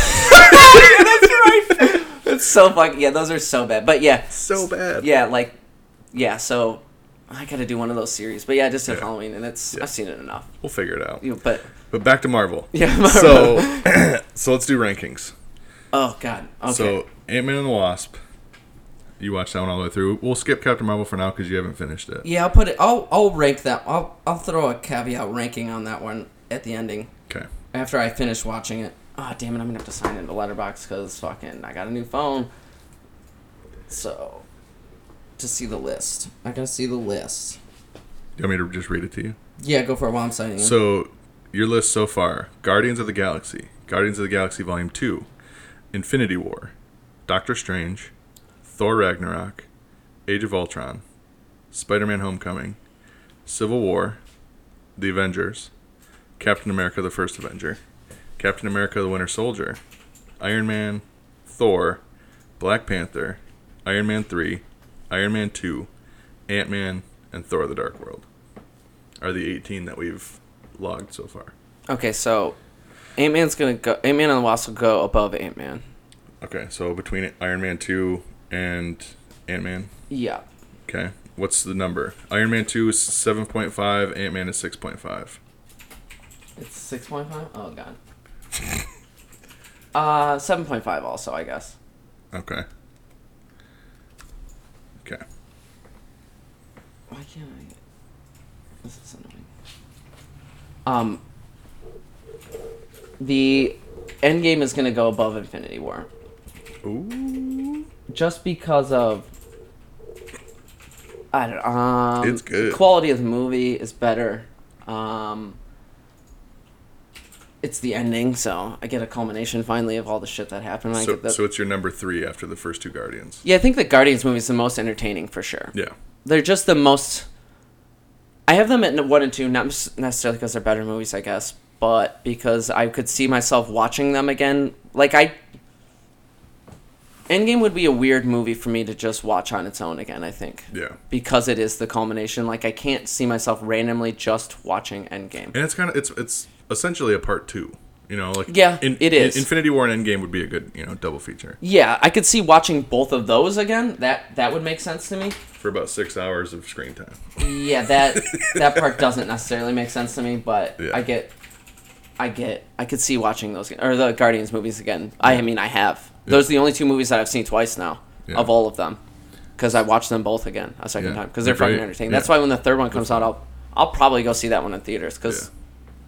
right. it's so fucking yeah. Those are so bad. But yeah, so bad. yeah, like yeah. So I got to do one of those series. But yeah, just did Yeah. Halloween, and it's Yeah. I've seen it enough. we'll figure it out. You but But back to Marvel. yeah. So, so let's do rankings. oh god. Okay. So Ant Man and the Wasp. You watched that one all the way through. We'll skip Captain Marvel for now because you haven't finished it. yeah, I'll put it. I'll I'll rank that. I'll I'll throw a caveat ranking on that one at the ending Okay. after I finish watching it. Ah, damn it! I'm gonna have to sign into Letterboxd because fucking I got a new phone. So, to see the list, I gotta see the list. You want me to just read it to you? Yeah, go for it while I'm signing in. So, your list so far Guardians of the Galaxy, Guardians of the Galaxy Volume 2, Infinity War, Doctor Strange, Thor Ragnarok, Age of Ultron, Spider Man Homecoming, Civil War, The Avengers, Captain America the First Avenger, Captain America the Winter Soldier, Iron Man, Thor, Black Panther, Iron Man 3, Iron Man 2, Ant Man, and Thor the Dark World are the 18 that we've logged so far. Okay, so Ant Man's gonna go. Ant Man and the Wasp will go above Ant Man. Okay, so between Iron Man 2 and Ant Man, Yeah. okay, what's the number? Iron Man 2 is 7.5, Ant Man is 6.5. It's six point five. Oh god. uh, seven point five. Also, I guess. Okay. Okay. Why can't I? This is annoying. Um. The Endgame is gonna go above Infinity War, Ooh. Just because of. I don't. Um, It's good. Quality of the movie is better. Um. it's the ending, so I get a culmination finally of all the shit that happened. I So, get so it's your number three after the first two Guardians. yeah, I think the Guardians movie is the most entertaining for sure. Yeah. They're just the most. I have them at one and two, not necessarily because they're better movies, I guess, but because I could see myself watching them again. Like I. Endgame would be a weird movie for me to just watch on its own again. I think. Yeah. Because it is the culmination. Like I can't see myself randomly just watching Endgame. And it's kind of it's it's essentially a part two. You know, like Yeah, it is. Infinity War and Endgame would be a good you know double feature Yeah, I could see watching both of those again. That that would make sense to me. for about six hours of screen time. Yeah, that that part doesn't necessarily make sense to me, but Yeah. I get, I get, I could see watching those or the Guardians movies again. I mean, I have. Those are the only two movies that I've seen twice now of all of them, because I watched them both again a second time because they're fucking entertaining. That's why when the third one comes out, I'll I'll probably go see that one in theaters because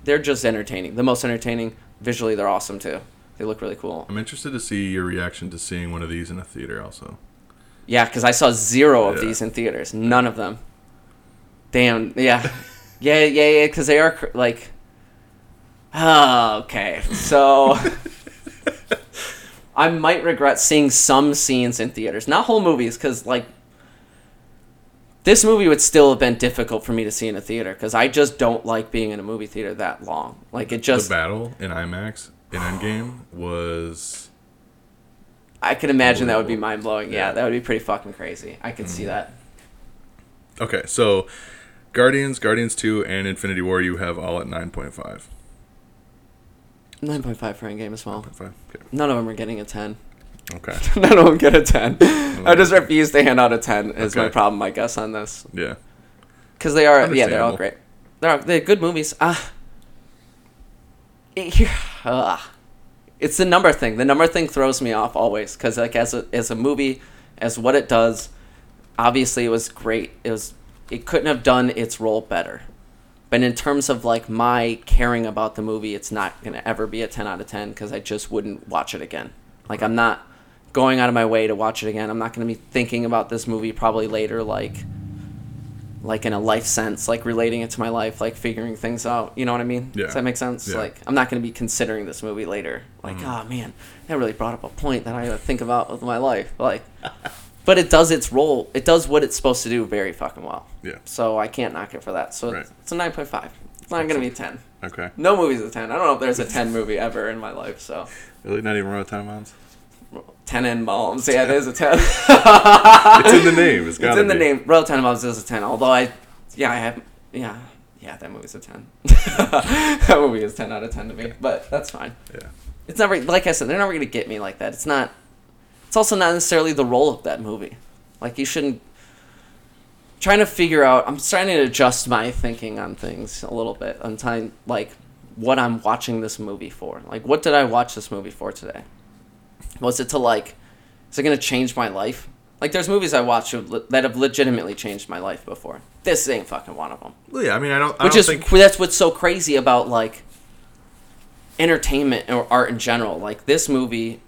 they're just entertaining. The most entertaining. Visually, they're awesome too. They look really cool. I'm interested to see your reaction to seeing one of these in a theater. Also, Yeah, because I saw zero of Yeah. these in theaters. None of them. Damn. Yeah. yeah, yeah, yeah. Because they are cr- like. Oh, okay. So. I might regret seeing some scenes in theaters, not whole movies, because like. This movie would still have been difficult for me to see in a theater because I just don't like being in a movie theater that long. Like it just, the battle in IMAX in Endgame was I can imagine that would be mind blowing. Yeah, Yeah. Mm-hmm. that would be pretty fucking crazy. I could see that. okay. So, Guardians, Guardians Two, and Infinity War, you have all at nine point five. Nine point five for Endgame as well. Okay. None of them are getting a 10. Okay. None of them get a 10. I just refuse to hand out a 10 is my problem, I guess, on this. Yeah. Because they are, yeah, they're all Understandable. great. They're, they're good movies. Ah. It- ah. It's the number thing. The number thing throws me off always. Because, like, as a, as a movie, as what it does, obviously it was great. It was, it couldn't have done its role better. But in terms of, like, my caring about the movie, it's not going to ever be a 10 out of 10 because I just wouldn't watch it again. Like, I'm not going out of my way to watch it again. I'm not going to be thinking about this movie probably later, like like in a life sense, like relating it to my life, like figuring things out. You know what I mean? Yeah. Does that make sense? Yeah. Like I'm not going to be considering this movie later. Like, oh man, that really brought up a point that I gotta think about with my life. Like, but it does its role. It does what it's supposed to do very fucking well. Yeah. So I can't knock it for that. So Right. it's a nine point five. It's not going to be ten. Okay. No movie's a ten. I don't know if there's a ten movie ever in my life. So Really, not even Royal Tenenbaums. ten and Malms. Yeah, it is a ten. It's in the name. It's got It's in the name. Royal Tenenbaums is a ten. Although I, yeah, I have, yeah, yeah, that movie's a ten. that movie is ten out of ten to me. But that's fine. Yeah. It's never like I said. They're never gonna get me like that. It's not. It's also not necessarily the role of that movie. Like you shouldn't. Trying to figure out. I'm trying to adjust my thinking on things a little bit. On time, like what I'm watching this movie for. Like what did I watch this movie for today? Was it to like? Is it gonna change my life? Like there's movies I watch that have legitimately changed my life before. This ain't fucking one of them. Well, yeah. I mean, I don't. I Which don't is think. that's what's so crazy about like entertainment or art in general. Like this movie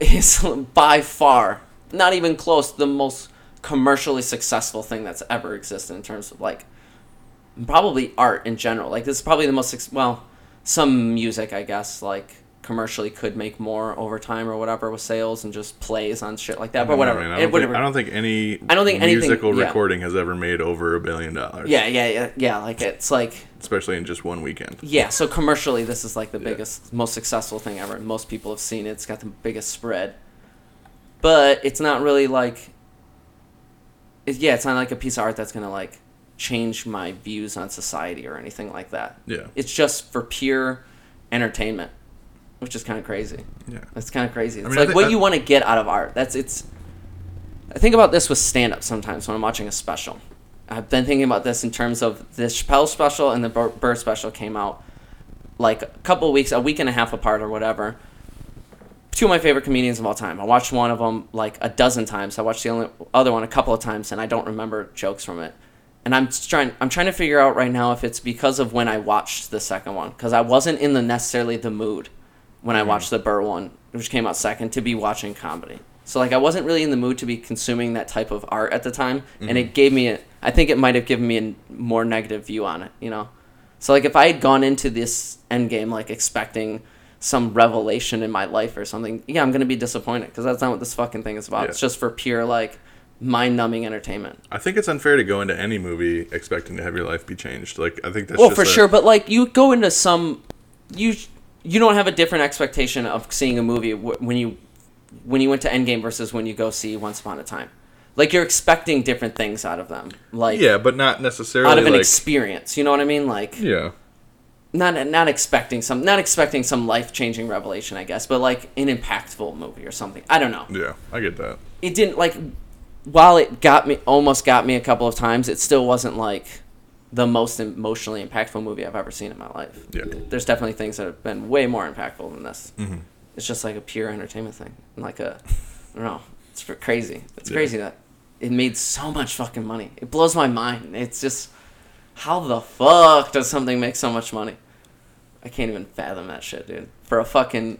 is by far not even close the most commercially successful thing that's ever existed in terms of like probably art in general. Like this is probably the most well, some music I guess like commercially could make more over time or whatever with sales and just plays on shit like that. But whatever, I, mean, I, don't think, I don't think any. I don't think anything- musical yeah. recording has ever made over a billion dollars. yeah, yeah, yeah, yeah. Like it's like Especially in just one weekend. Yeah, so commercially, this is like the Yeah. biggest, most successful thing ever. Most people have seen it. It's got the biggest spread. But it's not really like. It, yeah, it's not like a piece of art that's gonna like change my views on society or anything like that. Yeah. It's just for pure entertainment, which is kind of crazy. Yeah. That's kind of crazy. It's mean, I like thi- what I- you want to get out of art. That's it's. I think about this with stand up sometimes when I'm watching a special. I've been thinking about this in terms of the Chappelle special and the Bur- Burr special came out like a couple of weeks, a week and a half apart or whatever. Two of my favorite comedians of all time. I watched one of them like a dozen times. I watched the only, other one a couple of times, and I don't remember jokes from it. And I'm trying. I'm trying to figure out right now if it's because of when I watched the second one, because I wasn't in the necessarily the mood when I mm-hmm. watched the Burr one, which came out second, to be watching comedy. So like I wasn't really in the mood to be consuming that type of art at the time, and it mm-hmm. gave me a. I think it might have given me a more negative view on it, you know. So like if I had gone into this Endgame like expecting some revelation in my life or something, yeah, I'm gonna be disappointed because that's not what this fucking thing is about. Yeah. It's just for pure like mind-numbing entertainment. I think it's unfair to go into any movie expecting to have your life be changed. Like I think that's Well, just for a- sure, but like you go into some, you you don't have a different expectation of seeing a movie when you when you went to Endgame versus when you go see Once Upon a Time. Like you're expecting different things out of them, like Yeah, but not necessarily out of an like experience. You know what I mean? Like yeah. not not expecting some not expecting some life changing revelation, I guess, but like an impactful movie or something. I don't know. Yeah, I get that. It didn't like while it got me almost got me a couple of times, it still wasn't like the most emotionally impactful movie I've ever seen in my life. Yeah. There's definitely things that have been way more impactful than this. Mm-hmm. It's just like a pure entertainment thing. Like a I don't know. It's crazy. It's Yeah. crazy that it made so much fucking money. It blows my mind. It's just how the fuck does something make so much money? I can't even fathom that shit, dude. For a fucking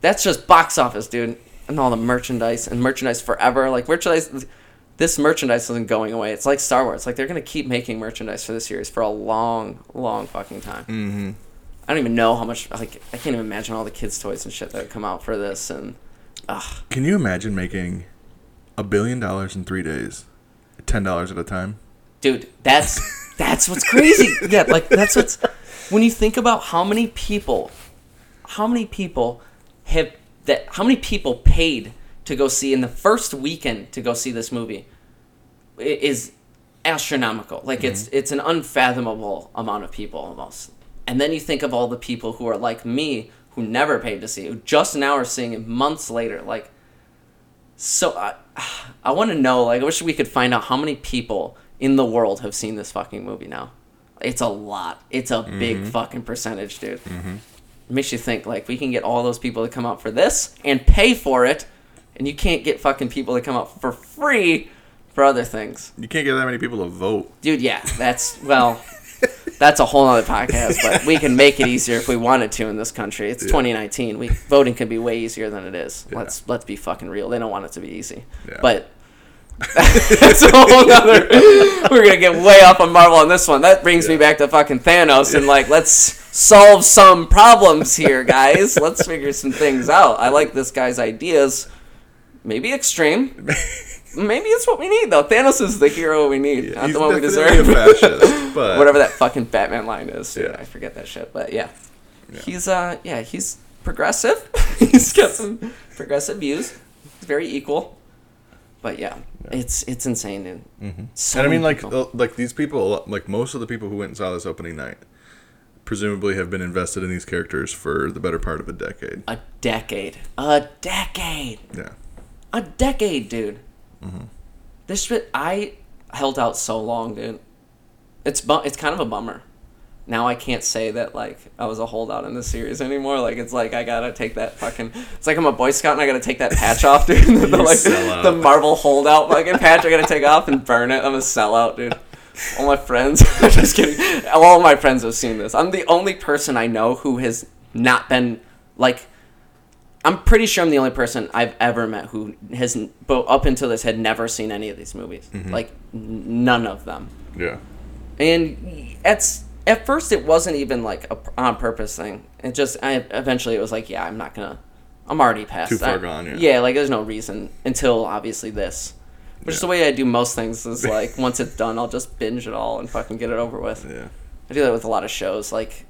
that's just box office, dude. And all the merchandise and merchandise forever. Like merchandise this merchandise isn't going away. It's like Star Wars. Like they're gonna keep making merchandise for the series for a long, long fucking time. Mm-hmm. I don't even know how much. Like I can't even imagine all the kids' toys and shit that would come out for this. And ugh, Can you imagine making a billion dollars in three days, ten dollars at a time? dude, that's that's what's crazy. Yeah, like that's what's when you think about how many people, how many people have that, how many people paid to go see in the first weekend to go see this movie is astronomical. Like it's mm-hmm. it's an unfathomable amount of people almost. And then you think of all the people who are like me who never paid to see it, who just now are seeing it months later. Like so I, I want to know like I wish we could find out how many people in the world have seen this fucking movie now. It's a lot. It's a big mm-hmm. fucking percentage, dude. Mm-hmm. It makes you think like we can get all those people to come out for this and pay for it, and you can't get fucking people to come out for free for other things. You can't get that many people to vote. Dude, yeah, that's well, that's a whole other podcast. But we can make it easier if we wanted to in this country. It's 2019. We voting can be way easier than it is. Let's let's be fucking real. They don't want it to be easy, Yeah. but. that's a whole other. We're gonna get way off on Marvel on this one. That brings me back to fucking Thanos and like, let's solve some problems here, guys. Let's figure some things out. I like this guy's ideas. Maybe extreme. Maybe it's what we need though. Thanos is the hero we need, not He's the one we deserve. a fascist, but Whatever that fucking Batman line is. dude. Yeah. I forget that shit. But yeah. He's uh yeah, he's progressive. he's got some progressive views. He's very equal. But yeah, it's it's insane, dude. Mm-hmm. and I mean, like, uh, like these people, like most of the people who went and saw this opening night, presumably have been invested in these characters for the better part of a decade. a decade. A decade. Yeah, A decade, dude. Mm-hmm. This shit, I held out so long, dude. It's bu- it's kind of a bummer. Now I can't say that like I was a holdout in the series anymore. Like it's like I gotta take that fucking. It's like I'm a Boy Scout and I gotta take that patch off, dude. the, like sellout. the Marvel holdout fucking patch I gotta take off and burn it. I'm a sellout, dude. All my friends, I'm just kidding. All my friends have seen this. I'm the only person I know who has not been like I'm pretty sure I'm the only person I've ever met who has, but up until this, had never seen any of these movies. Mm-hmm. Like n- none of them. yeah, And at at first, it wasn't even like a on purpose thing. It just, I eventually it was like, yeah, I'm not gonna. I'm already past. Too far that. gone, yeah. yeah. like there's no reason until obviously this. Which is the way I do most things. Is like once it's done, I'll just binge it all and fucking get it over with. yeah, I do that with a lot of shows. Like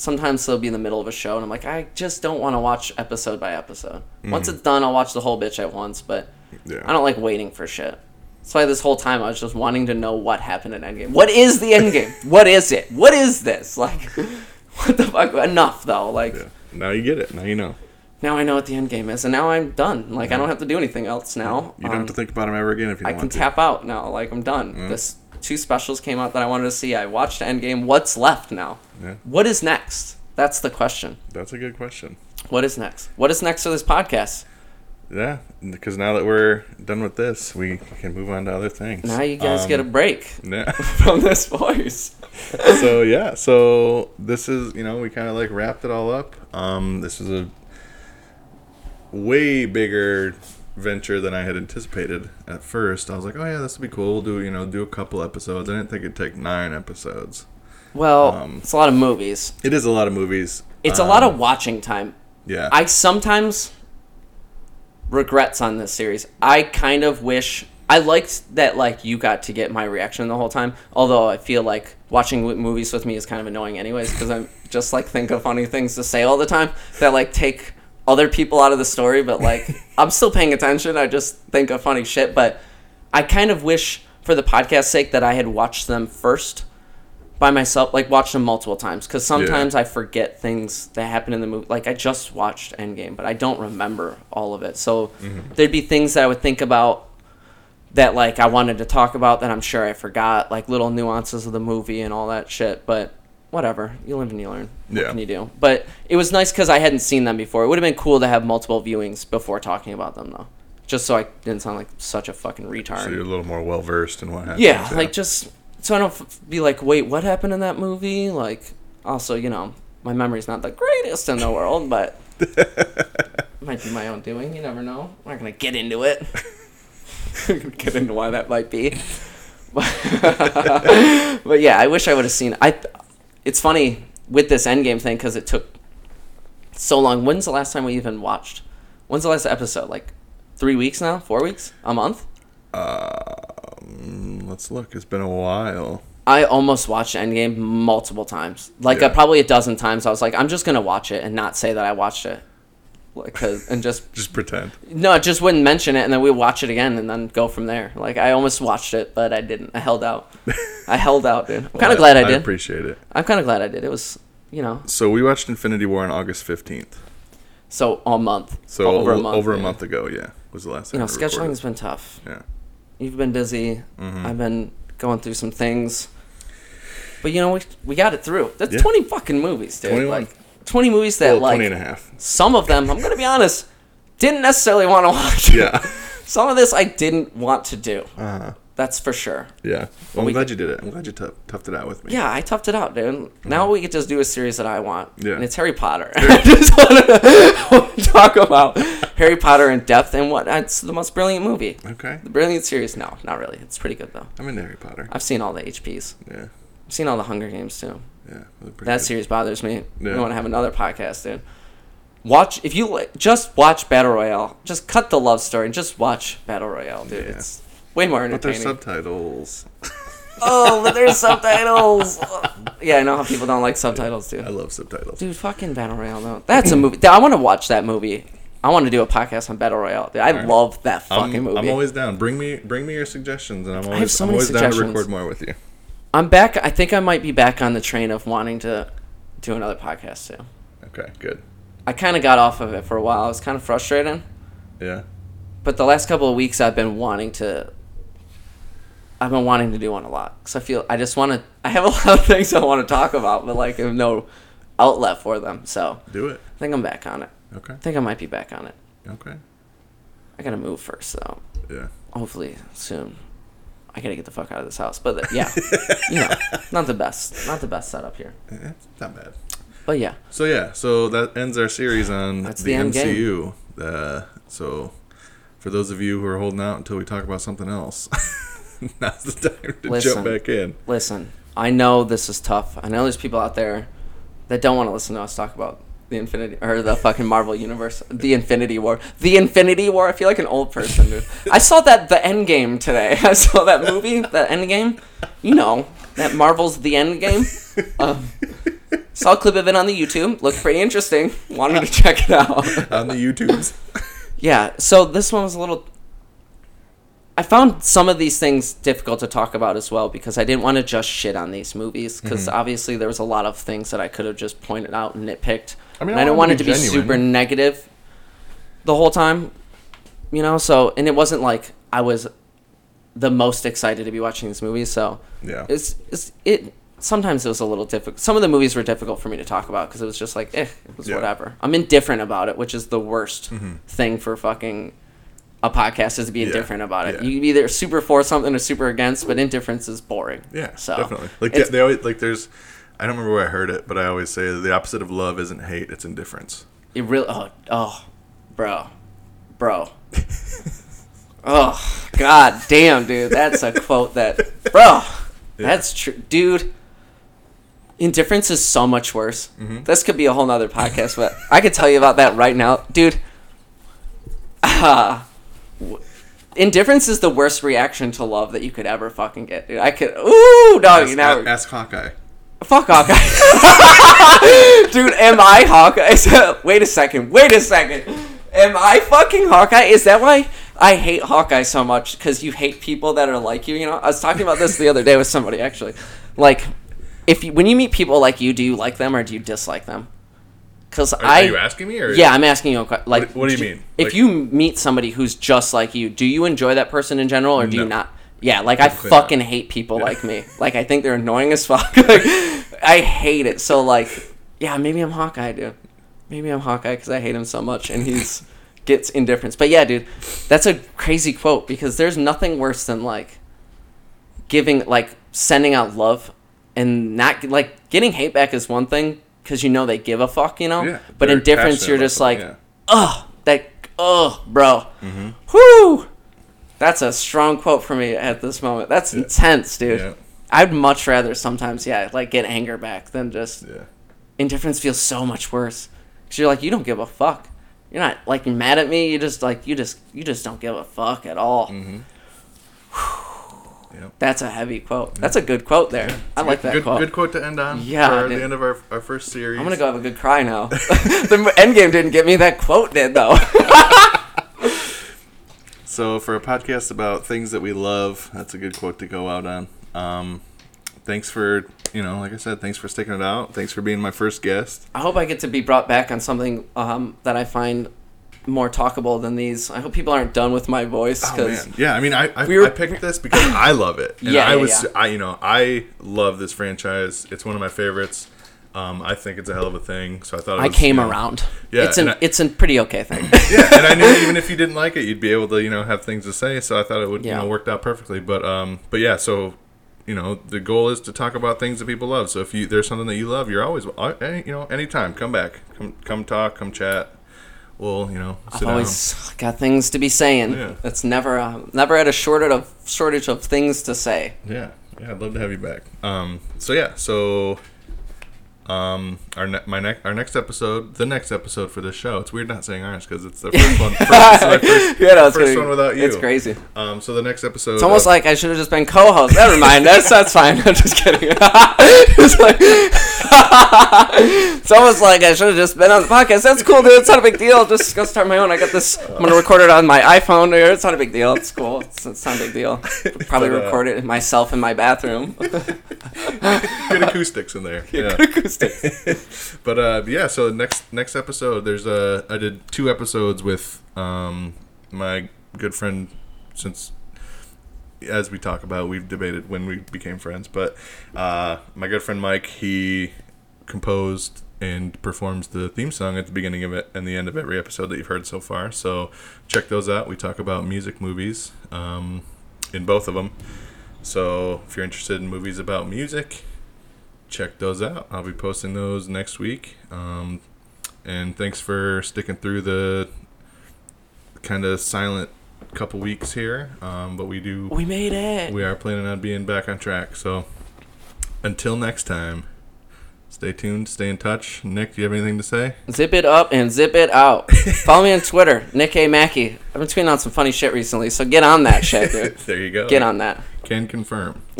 sometimes they'll be in the middle of a show and I'm like, I just don't want to watch episode by episode. Once it's done, I'll watch the whole bitch at once. But yeah. I don't like waiting for shit. That's why this whole time I was just wanting to know what happened in Endgame. What is the Endgame? what is it? What is this? Like, what the fuck? Enough though. Like yeah. Now you get it. Now you know. now I know what the Endgame is, and now I'm done. Like I don't have to do anything else now. You don't Um, have to think about them ever again if you I can want to. tap out now. Like I'm done. This two specials came out that I wanted to see. I watched Endgame. What's left now? Yeah. What is next? That's the question. That's a good question. What is next? What is next for this podcast? Yeah, because now that we're done with this, we can move on to other things. Now you guys Um, get a break Yeah. from this voice. so yeah, so this is you know we kind of like wrapped it all up. Um, this is a way bigger venture than I had anticipated at first. I was like, oh yeah, this would be cool. We'll do you know do a couple episodes. I didn't think it'd take nine episodes. Well, Um, it's a lot of movies. It is a lot of movies. It's a lot of watching time. Yeah. I sometimes regrets on this series. I kind of wish I liked that like you got to get my reaction the whole time. Although I feel like watching movies with me is kind of annoying anyways because I'm just like think of funny things to say all the time that like take other people out of the story. But like I'm still paying attention. I just think of funny shit. But I kind of wish for the podcast sake that I had watched them first by myself, like watched them multiple times. Because sometimes I forget things that happen in the movie. Like I just watched Endgame, but I don't remember all of it. So mm-hmm. there'd be things that I would think about that like I wanted to talk about that I'm sure I forgot, like little nuances of the movie and all that shit. But whatever, you live and you learn. What Yeah. can you do? But it was nice because I hadn't seen them before. It would have been cool to have multiple viewings before talking about them, though. Just so I didn't sound like such a fucking retard. So you're a little more well versed in what happens. Yeah, like just so I don't f- be like, wait, what happened in that movie? Like, also, you know, my memory's not the greatest in the world, but might be my own doing. You never know. I'm not gonna get into it. get into why that might be. But, but yeah, I wish I would have seen. I. It's funny with this Endgame thing because it took so long. When's the last time we even watched? When's the last episode? Like three weeks now? Four weeks? A month? Um, let's look. It's been a while. I almost watched Endgame multiple times. Like Yeah. uh, probably a dozen times. I was like, I'm just gonna watch it and not say that I watched it, like, and just Just pretend. no, I just wouldn't mention it, and then we watch it again, and then go from there. Like I almost watched it, but I didn't. I held out. I held out, dude. I'm kind of glad I I did. appreciate it. I'm kind of glad I did. It was, you know, So we watched Infinity War on August 15th. so a month. So over a o- month. over a yeah. month ago, yeah, was the last You know, we scheduling has been tough. Yeah. You've been busy. Mhm. I've been going through some things. But you know, we, we got it through. That's Yeah. 20 fucking movies, dude. 21. Like 20 movies that Well, like 20 and a half. some of them, I'm going to be honest, didn't necessarily want to watch. Yeah. some of this I didn't want to do. Uh-huh. That's for sure. Yeah. Well, I'm we glad you did it. I'm glad you tough, toughed it out with me. Yeah, I toughed it out, dude. Now we get just do a series that I want. Yeah. And it's Harry Potter. I just want to talk about Harry Potter in depth and what it's the most brilliant movie. Okay. The brilliant series? No, not really. It's pretty good though. I'm into Harry Potter. I've seen all the HPs. Yeah. I've seen all the Hunger Games too. Yeah. That good. series bothers me. Yeah. We want to have another podcast, dude. Watch if you just watch Battle Royale. Just cut the love story and just watch Battle Royale, dude. Yeah. It's way more But there's entertaining. subtitles. oh, but there's subtitles. yeah, I know how people don't like subtitles, dude. I love subtitles. Dude, fucking Battle Royale though. That's a movie. I want to watch that movie. I want to do a podcast on Battle Royale. Dude, I Alright. love that fucking I'm, movie. I'm always down. Bring me bring me your suggestions, and I'm always so I'm always down to record more with you. I'm back. I think I might be back on the train of wanting to do another podcast too. Okay. Good. I kind of got off of it for a while. I was kind of frustrating. Yeah. But the last couple of weeks, I've been wanting to. I've been wanting to do one a lot because I feel I just want to. I have a lot of things I want to talk about, but like I have no outlet for them. So Do it. I think I'm back on it. Okay. I think I might be back on it. Okay. I gotta move first, though. Yeah. Hopefully soon. I gotta get the fuck out of this house. But the, yeah, you know, not the best, not the best setup here. Eh, not bad. But yeah, So yeah, so that ends our series on That's the, the. MCU. Uh, so for those of you who are holding out until we talk about something else, now's the time to Listen. jump back in. listen. I know this is tough. I know there's people out there that don't want to listen to us talk about the Infinity or the fucking Marvel universe, the Infinity War, the Infinity War. I feel like an old person, dude. I saw that the End Game today. I saw that movie, the End Game. You know that Marvel's the End Game. Um, saw a clip of it on the YouTube. Looked pretty interesting. Wanted to check it out. on the YouTubes. Yeah, so this one was a little. I found some of these things difficult to talk about as well because I didn't want to just shit on these movies because Mm-hmm. obviously there was a lot of things that I could have just pointed out and nitpicked. I mean, I I didn't want it to to be be super negative the whole time, you know. So and it wasn't like I was the most excited to be watching these movies. So Yeah. it's, it's it. Sometimes it was a little difficult. Some of the movies were difficult for me to talk about because it was just like, eh, it was Yeah. whatever. I'm indifferent about it, which is the worst Mm-hmm. thing for fucking a podcast is to be Yeah. indifferent about it. Yeah. You can be either super for something or super against, but indifference is boring. Yeah, so definitely. Like they, they always like there's. I don't remember where I heard it, but I always say the opposite of love isn't hate; it's indifference. it really, oh, oh, bro, bro. oh, god damn, dude, that's a quote that, bro, that's true, dude. Indifference is so much worse. Mm-hmm. This could be a whole nother podcast, but I could tell you about that right now, dude. Ah, w- indifference is the worst reaction to love that you could ever fucking get, dude. I could. Ooh, dog, you know. ask Hawkeye. Fuck Hawkeye. Dude, am I Hawkeye? wait a second. Wait a second. Am I fucking Hawkeye? Is that why I hate Hawkeye so much? Because you hate people that are like you. You know, I was talking about this the other day with somebody actually. Like, if you, when you meet people like you, do you like them or do you dislike them? Because Are, I are you asking me or yeah, I'm asking you a question. Like, What- what do you mean? If Like- you meet somebody who's just like you, do you enjoy that person in general, or do you not? Yeah, like I Typically not. fucking hate people like me. Like I think they're annoying as fuck. like, I hate it. So like, yeah, maybe I'm Hawkeye, dude. Maybe I'm Hawkeye because I hate him so much, and he's gets indifference. But yeah, dude, that's a crazy quote because there's nothing worse than like giving like sending out love and not like getting hate back is one thing because you know they give a fuck, you know. Yeah, but indifference, you're just like, ugh, that, ugh, bro, mm-hmm. whoo. That's a strong quote for me at this moment. That's intense, dude. Yeah. I'd much rather sometimes, yeah, like get anger back than just yeah. indifference feels so much worse. Cause you're like, you don't give a fuck. You're not like mad at me. You just like you just you just don't give a fuck at all. Mm-hmm. Yep. That's a heavy quote. That's a good quote there. I like that good, quote. Good quote to end on. Yeah, For dude. the end of our, our first series. I'm gonna go have a good cry now. the end game didn't get me. That quote did though. So for a podcast about things that we love, that's a good quote to go out on. Um, thanks for you know, like I said, thanks for sticking it out. Thanks for being my first guest. I hope I get to be brought back on something um, that I find more talkable than these. I hope people aren't done with my voice Oh because man, yeah. I mean, I I, We were- I picked this because I love it. And Yeah, I was yeah. I you know I love this franchise. It's one of my favorites. Um, I think it's a hell of a thing. So I thought it I came you know, around. Yeah, it's an I- it's a pretty okay thing. yeah, and I knew even if you didn't like it, you'd be able to, you know, have things to say. So I thought it would, Yeah. you know, worked out perfectly. But, um, but yeah, so, you know, the goal is to talk about things that people love. So if you there's something that you love, you're always, uh, you know, anytime, come back, come, come talk, come chat. We'll, you know, I've always got things to be saying. Yeah. It's never uh, never had a shortage of shortage of things to say. Yeah, yeah, I'd love to have you back. Um, so yeah, so. Um, our ne- my next our next episode, the next episode for this show. It's weird not saying ours because it's the first one. First, first, Yeah, no, first one without you. It's crazy. Um, so the next episode. It's almost uh, like I should have just been co-host. Never mind. That's that's fine. I'm just kidding. it's like it's almost like I should have just been on the podcast. That's cool, dude. It's not a big deal. Just go start my own. I got this. I'm gonna record it on my iPhone. It's not a big deal. It's cool. It's, it's not a big deal. Probably uh, record it myself in my bathroom. good acoustics in there. Yeah. Good acoustics. But uh, yeah, so next next episode, there's uh, I did two episodes with um, my good friend since as we talk about, we've debated when we became friends, but uh, my good friend Mike, he composed and performs the theme song at the beginning of it and the end of every episode that you've heard so far. So check those out. We talk about music movies um, in both of them. So if you're interested in movies about music, check those out. I'll be posting those next week. Um, and thanks for sticking through the kind of silent couple weeks here. Um, but we do We made it. we are planning on being back on track. So until next time, stay tuned, stay in touch. Nick, do you have anything to say? Zip it up and zip it out. Follow me on Twitter, Nick A. Mackey. I've been tweeting on some funny shit recently, so get on that shit, dude. there you go. Get on that. Can confirm.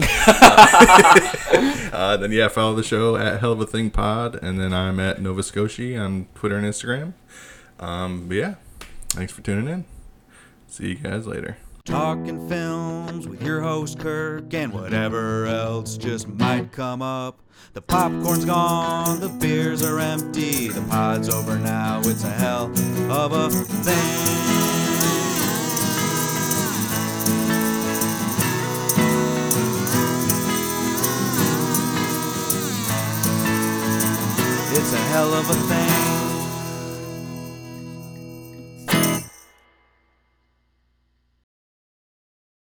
uh, then yeah, follow the show at Hell of a Thing Pod, and then I'm at Nova Scotia on Twitter and Instagram. Um, but yeah, thanks for tuning in. See you guys later. Talking films with your host Kirk and whatever else just might come up. The popcorn's gone, the beers are empty, the pod's over now, it's a hell of a thing. It's a hell of a thing.